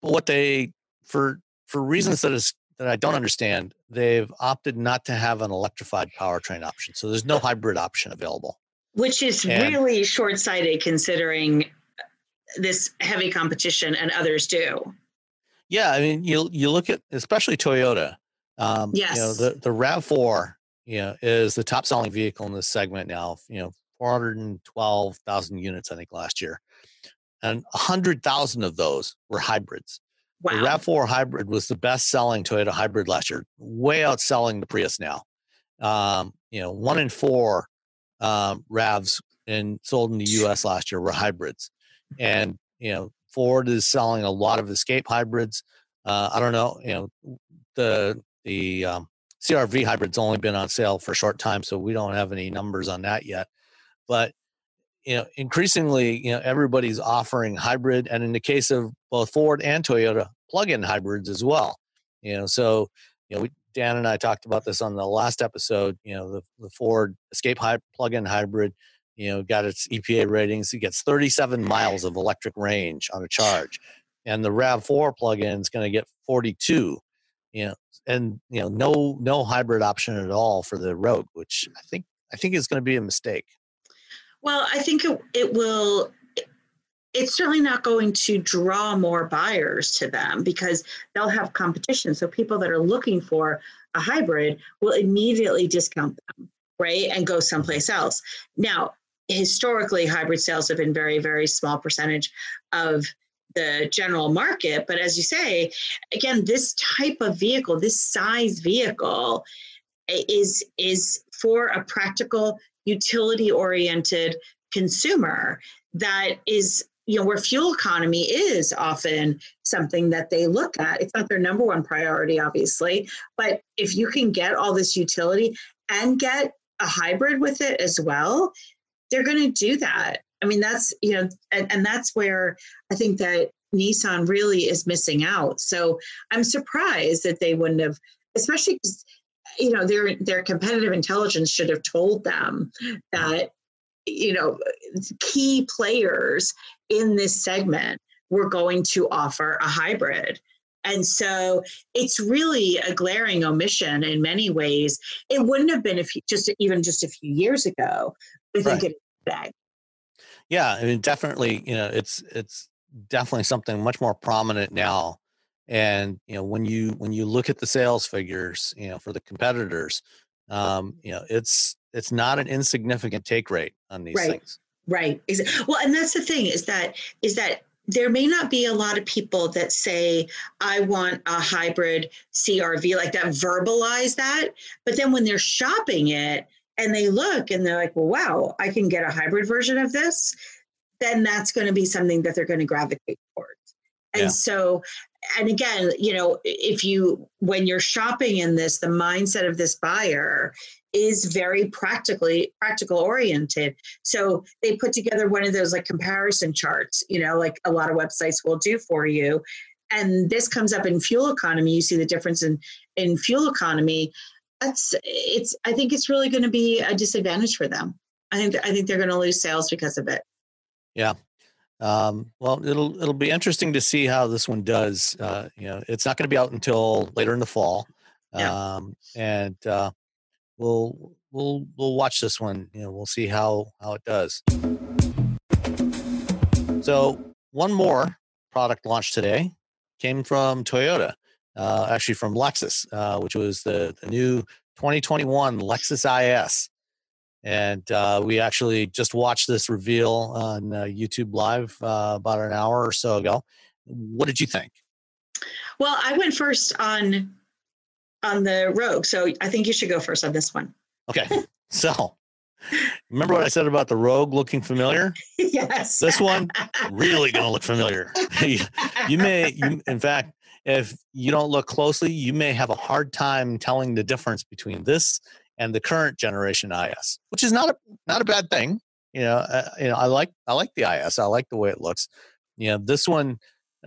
Speaker 1: But what they for for reasons that is that I don't understand, they've opted not to have an electrified powertrain option. So there's no hybrid option available.
Speaker 2: Which is and, really short sighted considering this heavy competition and others do.
Speaker 1: Yeah, I mean, you you look at especially Toyota. Um, yes. You know, the the Rav Four, you know, is the top selling vehicle in this segment now. You know, four hundred and twelve thousand units, I think, last year, and hundred thousand of those were hybrids. Wow. The Rav Four hybrid was the best selling Toyota hybrid last year, way outselling the Prius now. Um, you know, one in four um, Ravs in sold in the U.S. last year were hybrids and you know Ford is selling a lot of Escape hybrids. Uh, I don't know, you know, the the um, CRV hybrid's only been on sale for a short time, so we don't have any numbers on that yet. But you know, increasingly, you know, everybody's offering hybrid, and in the case of both Ford and Toyota, plug-in hybrids as well. You know, so you know, we, Dan and I talked about this on the last episode. You know, the, the Ford Escape hy- plug-in hybrid you know, got its EPA ratings. It gets 37 miles of electric range on a charge. And the RAV4 plug-in is going to get 42. You know, and you know, no no hybrid option at all for the Rogue, which I think I think is going to be a mistake.
Speaker 2: Well, I think it, it will it's certainly not going to draw more buyers to them because they'll have competition. So people that are looking for a hybrid will immediately discount them, right? And go someplace else. Now, historically hybrid sales have been very very small percentage of the general market but as you say again this type of vehicle this size vehicle is is for a practical utility oriented consumer that is you know where fuel economy is often something that they look at it's not their number one priority obviously but if you can get all this utility and get a hybrid with it as well they're going to do that. I mean, that's, you know, and, and that's where I think that Nissan really is missing out. So I'm surprised that they wouldn't have, especially because, you know, their their competitive intelligence should have told them that, you know, key players in this segment were going to offer a hybrid. And so it's really a glaring omission in many ways. It wouldn't have been if you, just even just a few years ago. I think right. it.
Speaker 1: Yeah, I mean, definitely. You know, it's it's definitely something much more prominent now. And you know, when you when you look at the sales figures, you know, for the competitors, um, you know, it's it's not an insignificant take rate on these
Speaker 2: right.
Speaker 1: things.
Speaker 2: Right. Well, and that's the thing is that is that there may not be a lot of people that say, I want a hybrid CRV, like that, verbalize that. But then when they're shopping it and they look and they're like, well, wow, I can get a hybrid version of this, then that's going to be something that they're going to gravitate towards. And yeah. so, and again, you know, if you, when you're shopping in this, the mindset of this buyer is very practically practical oriented. So they put together one of those like comparison charts, you know, like a lot of websites will do for you. And this comes up in fuel economy. You see the difference in in fuel economy. That's it's. I think it's really going to be a disadvantage for them. I think I think they're going to lose sales because of it.
Speaker 1: Yeah. Um, well, it'll it'll be interesting to see how this one does. Uh, you know, it's not going to be out until later in the fall, yeah. um, and uh, we'll we'll we'll watch this one. You know, we'll see how how it does. So one more product launch today came from Toyota, uh, actually from Lexus, uh, which was the the new 2021 Lexus IS. And uh, we actually just watched this reveal on uh, YouTube Live uh, about an hour or so ago. What did you think?
Speaker 2: Well, I went first on on the Rogue. So I think you should go first on this one.
Speaker 1: Okay. So remember what I said about the Rogue looking familiar?
Speaker 2: yes.
Speaker 1: This one really going to look familiar. you may, you, in fact, if you don't look closely, you may have a hard time telling the difference between this and the current generation IS, which is not a not a bad thing. You know, uh, you know, I like I like the IS. I like the way it looks. You know, this one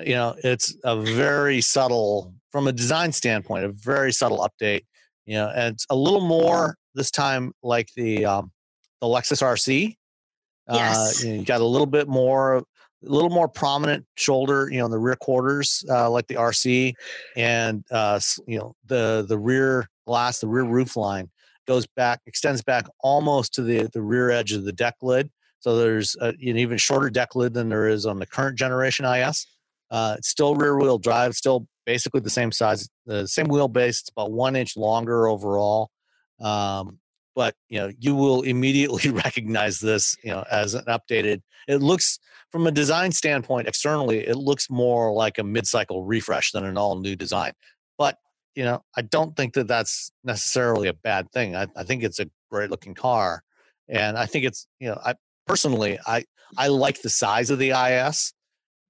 Speaker 1: you know it's a very subtle from a design standpoint a very subtle update you know and it's a little more this time like the um, the lexus rc
Speaker 2: yes.
Speaker 1: Uh, you, know, you got a little bit more a little more prominent shoulder you know in the rear quarters uh, like the rc and uh, you know the the rear glass the rear roof line goes back extends back almost to the the rear edge of the deck lid so there's a, an even shorter deck lid than there is on the current generation is uh, it's still rear wheel drive, still basically the same size, the same wheelbase. It's about one inch longer overall. Um, but you know, you will immediately recognize this, you know, as an updated. It looks from a design standpoint externally, it looks more like a mid-cycle refresh than an all-new design. But you know, I don't think that that's necessarily a bad thing. I, I think it's a great-looking car, and I think it's you know, I personally, I I like the size of the IS.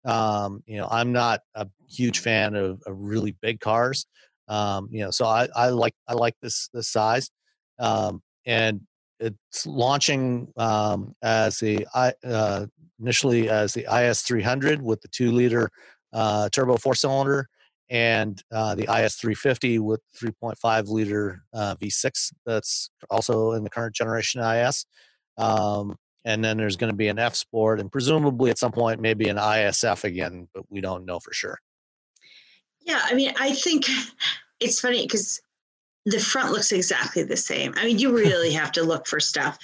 Speaker 1: Um, you know, I'm not a huge fan of, of really big cars. Um, you know, so I, I like I like this this size, um, and it's launching um, as the uh, initially as the IS 300 with the two liter uh, turbo four cylinder, and uh, the IS 350 with 3.5 liter uh, V6. That's also in the current generation IS. Um, and then there's going to be an F Sport, and presumably at some point maybe an ISF again, but we don't know for sure.
Speaker 2: Yeah, I mean, I think it's funny because the front looks exactly the same. I mean, you really have to look for stuff.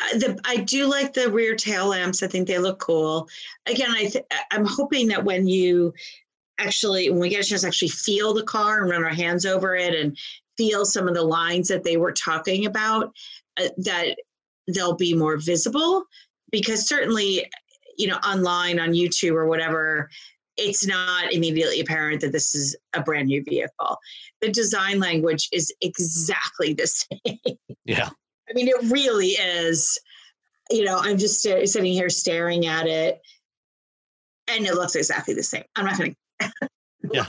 Speaker 2: Uh, the, I do like the rear tail lamps. I think they look cool. Again, I th- I'm hoping that when you actually, when we get a chance to actually feel the car and run our hands over it and feel some of the lines that they were talking about, uh, that they'll be more visible because certainly you know online on youtube or whatever it's not immediately apparent that this is a brand new vehicle. The design language is exactly the same.
Speaker 1: Yeah.
Speaker 2: I mean it really is. You know i'm just st- sitting here staring at it. And it looks exactly the same. I'm not going
Speaker 1: to yeah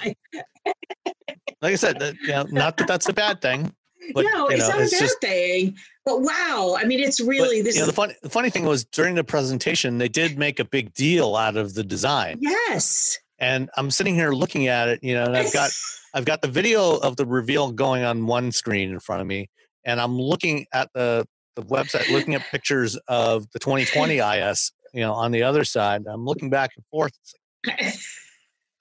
Speaker 1: like i said you know, not that that's a bad thing
Speaker 2: but, no, it's know, not it's a bad just, thing. But wow, I mean, it's really
Speaker 1: but,
Speaker 2: this.
Speaker 1: You know, the funny the funny thing was during the presentation, they did make a big deal out of the design.
Speaker 2: Yes.
Speaker 1: And I'm sitting here looking at it, you know, and I've got I've got the video of the reveal going on one screen in front of me, and I'm looking at the the website, looking at pictures of the 2020 IS, you know, on the other side. I'm looking back and forth.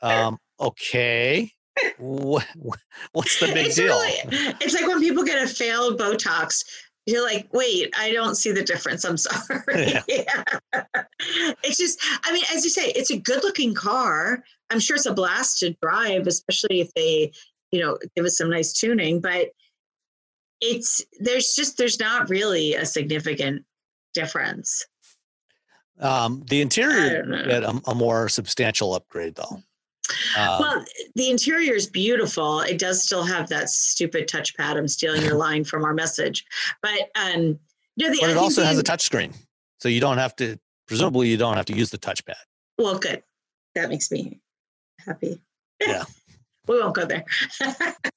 Speaker 1: um, okay. What, what's the big
Speaker 2: it's
Speaker 1: deal?
Speaker 2: Really, it's like when people get a failed Botox, you're like, wait, I don't see the difference. I'm sorry. Yeah. yeah. It's just, I mean, as you say, it's a good looking car. I'm sure it's a blast to drive, especially if they, you know, give us some nice tuning, but it's, there's just, there's not really a significant difference.
Speaker 1: Um, the interior get a, a more substantial upgrade though.
Speaker 2: Um, well, the interior is beautiful. It does still have that stupid touchpad. I'm stealing your line from our message, but um,
Speaker 1: you know, the, but it also has a touchscreen, so you don't have to. Presumably, you don't have to use the touchpad.
Speaker 2: Well, good. That makes me happy.
Speaker 1: Yeah.
Speaker 2: we won't go there.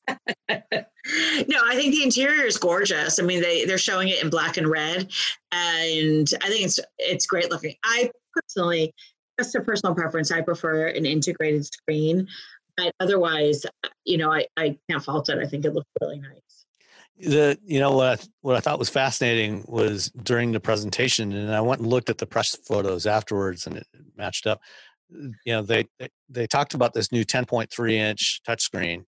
Speaker 2: no, I think the interior is gorgeous. I mean, they they're showing it in black and red, and I think it's it's great looking. I personally just a personal preference. I prefer an integrated screen, but otherwise, you know, I, I can't fault it. I think it looks really nice.
Speaker 1: The you know what I, what I thought was fascinating was during the presentation, and I went and looked at the press photos afterwards, and it matched up. You know, they they, they talked about this new 10.3 inch touchscreen,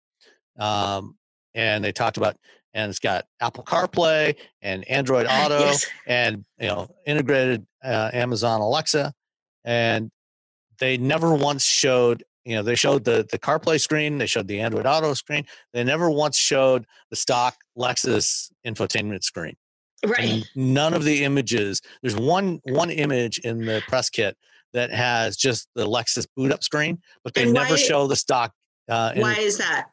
Speaker 1: um, and they talked about and it's got Apple CarPlay and Android Auto yes. and you know integrated uh, Amazon Alexa and they never once showed you know they showed the the CarPlay screen, they showed the Android Auto screen, they never once showed the stock Lexus infotainment screen.
Speaker 2: Right. And
Speaker 1: none of the images. There's one one image in the press kit that has just the Lexus boot up screen, but they never show the stock.
Speaker 2: Uh, why is that?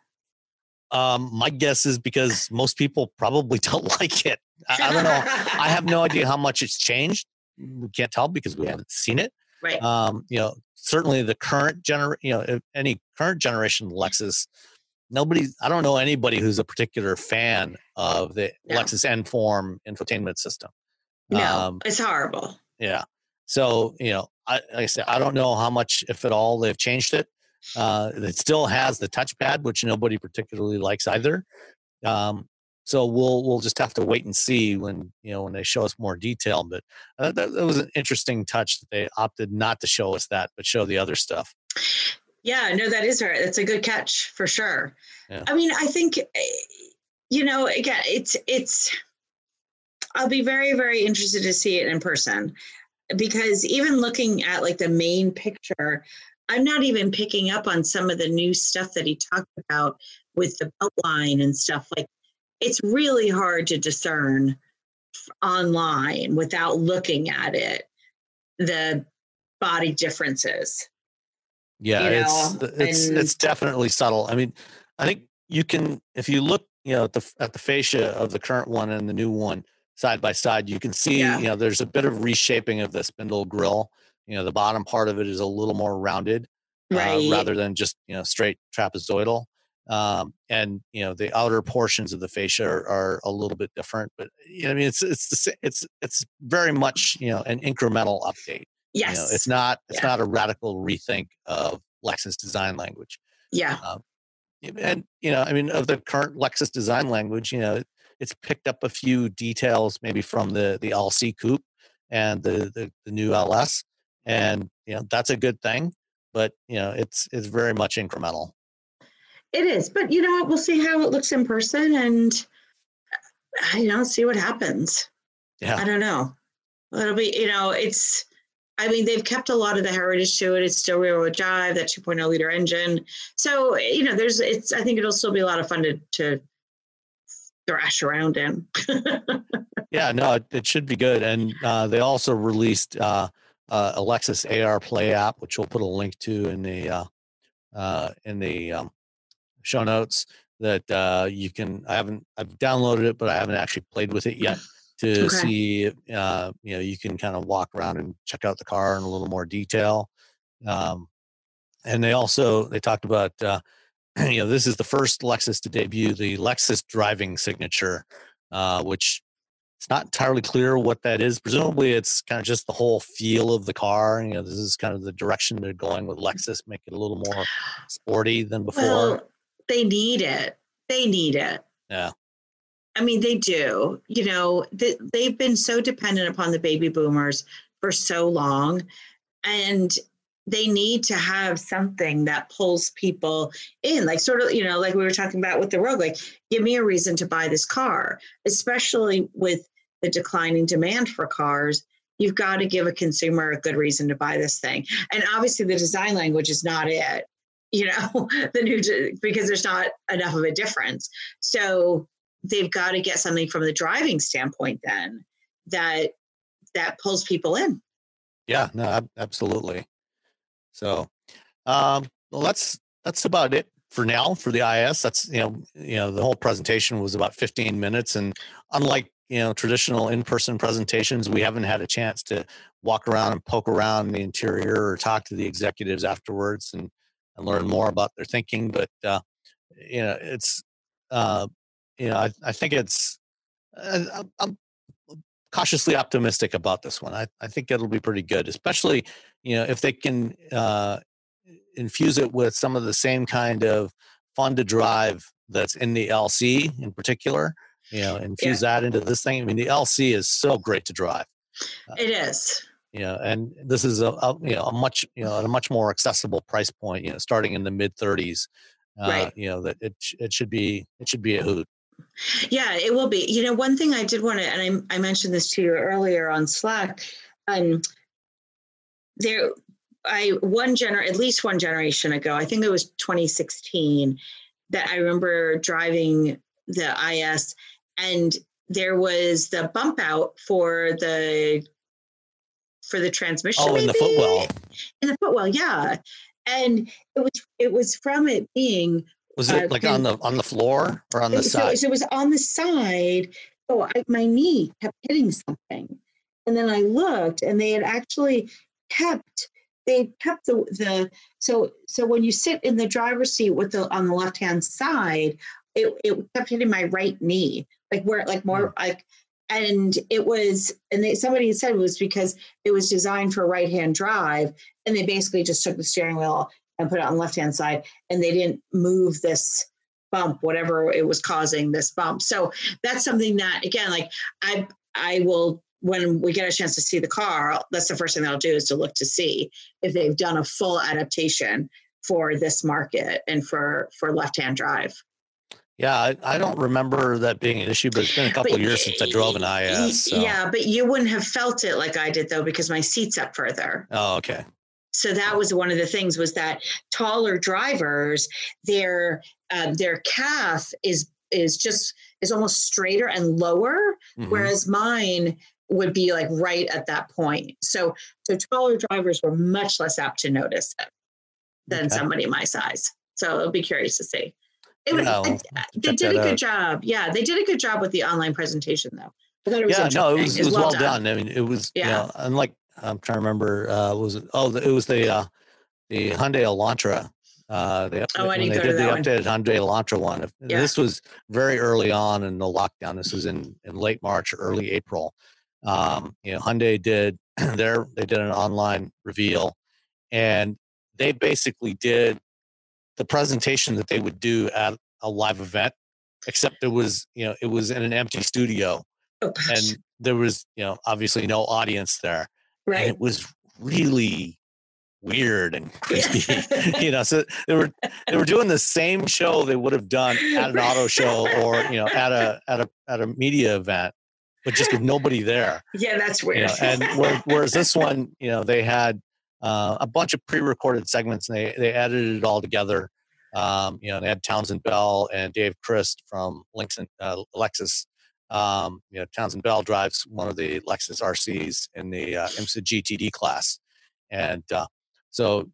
Speaker 1: Um, my guess is because most people probably don't like it. I, I don't know. I have no idea how much it's changed. We can't tell because we haven't seen it.
Speaker 2: Right.
Speaker 1: Um, you know, certainly the current gener, you know, any current generation Lexus, nobody, I don't know anybody who's a particular fan of the no. Lexus Enform infotainment system.
Speaker 2: No, um, it's horrible.
Speaker 1: Yeah. So, you know, I, like I said, I don't know how much, if at all, they've changed it. Uh, it still has the touchpad, which nobody particularly likes either. Um, so we'll we'll just have to wait and see when you know when they show us more detail. But uh, that, that was an interesting touch that they opted not to show us that, but show the other stuff.
Speaker 2: Yeah, no, that is right. That's a good catch for sure. Yeah. I mean, I think eh, you know, again, it's it's. I'll be very very interested to see it in person because even looking at like the main picture, I'm not even picking up on some of the new stuff that he talked about with the outline and stuff like it's really hard to discern online without looking at it the body differences
Speaker 1: yeah you know? it's it's and, it's definitely subtle i mean i think you can if you look you know at the at the fascia of the current one and the new one side by side you can see yeah. you know there's a bit of reshaping of the spindle grill you know the bottom part of it is a little more rounded
Speaker 2: right.
Speaker 1: uh, rather than just you know straight trapezoidal um, and you know the outer portions of the fascia are, are a little bit different. But you know, I mean, it's it's it's it's very much you know an incremental update.
Speaker 2: Yes,
Speaker 1: you know, it's not it's yeah. not a radical rethink of Lexus design language.
Speaker 2: Yeah, um,
Speaker 1: and you know, I mean, of the current Lexus design language, you know, it's picked up a few details maybe from the the LC coupe and the the, the new LS, and you know that's a good thing. But you know, it's it's very much incremental.
Speaker 2: It is, but you know what? We'll see how it looks in person, and I don't see what happens.
Speaker 1: Yeah,
Speaker 2: I don't know. It'll be, you know, it's. I mean, they've kept a lot of the heritage to it. It's still rear-wheel drive, that 2.0 liter engine. So you know, there's. It's. I think it'll still be a lot of fun to to thrash around in.
Speaker 1: yeah, no, it, it, should be good. And uh, they also released uh, uh, a Lexus AR Play app, which we'll put a link to in the uh, uh, in the um, show notes that uh, you can. I haven't. I've downloaded it, but I haven't actually played with it yet to okay. see. Uh, you know, you can kind of walk around and check out the car in a little more detail. Um, and they also they talked about. Uh, you know, this is the first Lexus to debut the Lexus driving signature, uh, which it's not entirely clear what that is. Presumably, it's kind of just the whole feel of the car. You know, this is kind of the direction they're going with Lexus, make it a little more sporty than before. Well,
Speaker 2: they need it. They need it.
Speaker 1: Yeah.
Speaker 2: I mean, they do. You know, they, they've been so dependent upon the baby boomers for so long. And they need to have something that pulls people in like sort of you know like we were talking about with the rogue like give me a reason to buy this car especially with the declining demand for cars you've got to give a consumer a good reason to buy this thing and obviously the design language is not it you know the new because there's not enough of a difference. So they've got to get something from the driving standpoint then that that pulls people in.
Speaker 1: Yeah no absolutely. So, um, well, that's that's about it for now for the IS. That's you know you know the whole presentation was about 15 minutes, and unlike you know traditional in-person presentations, we haven't had a chance to walk around and poke around the interior or talk to the executives afterwards and, and learn more about their thinking. But uh, you know, it's uh, you know I, I think it's uh, I'm cautiously optimistic about this one. I, I think it'll be pretty good, especially you know if they can uh, infuse it with some of the same kind of fun to drive that's in the LC in particular. You know, infuse yeah. that into this thing. I mean, the LC is so great to drive.
Speaker 2: Uh, it is.
Speaker 1: You know, and this is a, a, you know a much you know at a much more accessible price point. You know, starting in the mid 30s. Uh, right. You know that it it should be it should be a hoot.
Speaker 2: Yeah, it will be. You know, one thing I did want to, and I, I mentioned this to you earlier on Slack. Um, there, I one gener at least one generation ago, I think it was 2016, that I remember driving the IS, and there was the bump out for the for the transmission.
Speaker 1: Oh, maybe? in the footwell.
Speaker 2: In the footwell, yeah. And it was it was from it being
Speaker 1: was it uh, like on the on the floor or on the so, side?
Speaker 2: So it was on the side. So I, my knee kept hitting something, and then I looked, and they had actually kept they kept the the so so when you sit in the driver's seat with the on the left hand side, it it kept hitting my right knee, like where like more mm. like and it was and they, somebody said it was because it was designed for right hand drive and they basically just took the steering wheel and put it on the left hand side and they didn't move this bump whatever it was causing this bump. So that's something that again like i i will when we get a chance to see the car that's the first thing that i'll do is to look to see if they've done a full adaptation for this market and for for left hand drive
Speaker 1: yeah, I, I, don't remember that being an issue, but it's been a couple but, years since I drove an IS.
Speaker 2: So. Yeah, but you wouldn't have felt it like I did though, because my seat's up further.
Speaker 1: Oh, okay
Speaker 2: so that was one of the things was that taller drivers their uh, their calf is is just is almost straighter and lower mm-hmm. whereas mine would be like right at that point so so taller drivers were much less apt to notice it than okay. somebody my size so i'll be curious to see it was, yeah, they did a good out. job yeah they did a good job with the online presentation though
Speaker 1: yeah, no, it was, it was well, well done. done. I mean, it was, yeah. You know, unlike I'm trying to remember. Uh, was it? Oh, it was the uh, the Hyundai Elantra. Uh, they, oh, when they did the one. updated Hyundai Elantra one. Yeah. This was very early on in the lockdown. This was in, in late March, early April. Um, you know, Hyundai did their they did an online reveal, and they basically did the presentation that they would do at a live event, except it was you know it was in an empty studio, oh, and there was you know obviously no audience there.
Speaker 2: Right.
Speaker 1: And it was really weird and creepy. you know, so they were they were doing the same show they would have done at an auto show or you know at a at a at a media event, but just with nobody there.
Speaker 2: Yeah, that's weird.
Speaker 1: You know, and whereas this one, you know, they had uh, a bunch of pre-recorded segments and they they edited it all together. Um, you know, they had Townsend Bell and Dave Christ from Links uh, Lexus um, you know, Townsend Bell drives one of the Lexus RCs in the uh, GTD class, and uh, so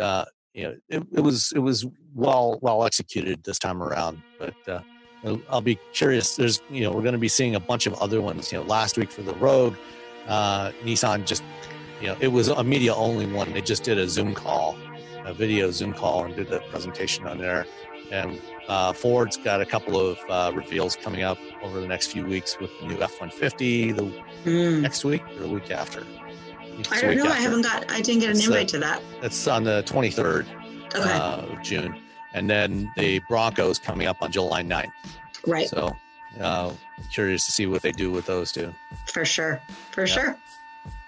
Speaker 1: uh, you know it, it, was it was well well executed this time around. But uh, I'll be curious. There's you know we're going to be seeing a bunch of other ones. You know, last week for the Rogue, uh, Nissan just you know it was a media only one. They just did a Zoom call, a video Zoom call, and did the presentation on there. and uh, Ford's got a couple of uh, reveals coming up over the next few weeks with the new F one fifty the mm. next week or the week after.
Speaker 2: I don't know. After. I haven't got. I didn't get an invite to that.
Speaker 1: It's on the twenty third okay. uh, of June, and then the Broncos coming up on July 9th.
Speaker 2: Right.
Speaker 1: So, uh, curious to see what they do with those two.
Speaker 2: For sure. For yeah. sure.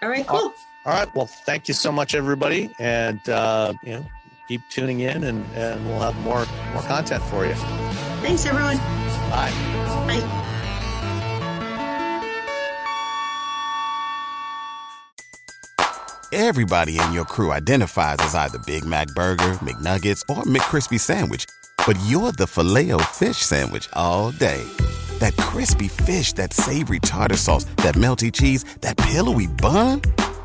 Speaker 2: All right. Cool.
Speaker 1: All right. Well, thank you so much, everybody, and uh, you know, keep tuning in, and and we'll have more more content for you.
Speaker 2: Thanks, everyone.
Speaker 1: Bye.
Speaker 2: Bye.
Speaker 3: Everybody in your crew identifies as either Big Mac Burger, McNuggets, or McCrispy Sandwich, but you're the filet fish Sandwich all day. That crispy fish, that savory tartar sauce, that melty cheese, that pillowy bun.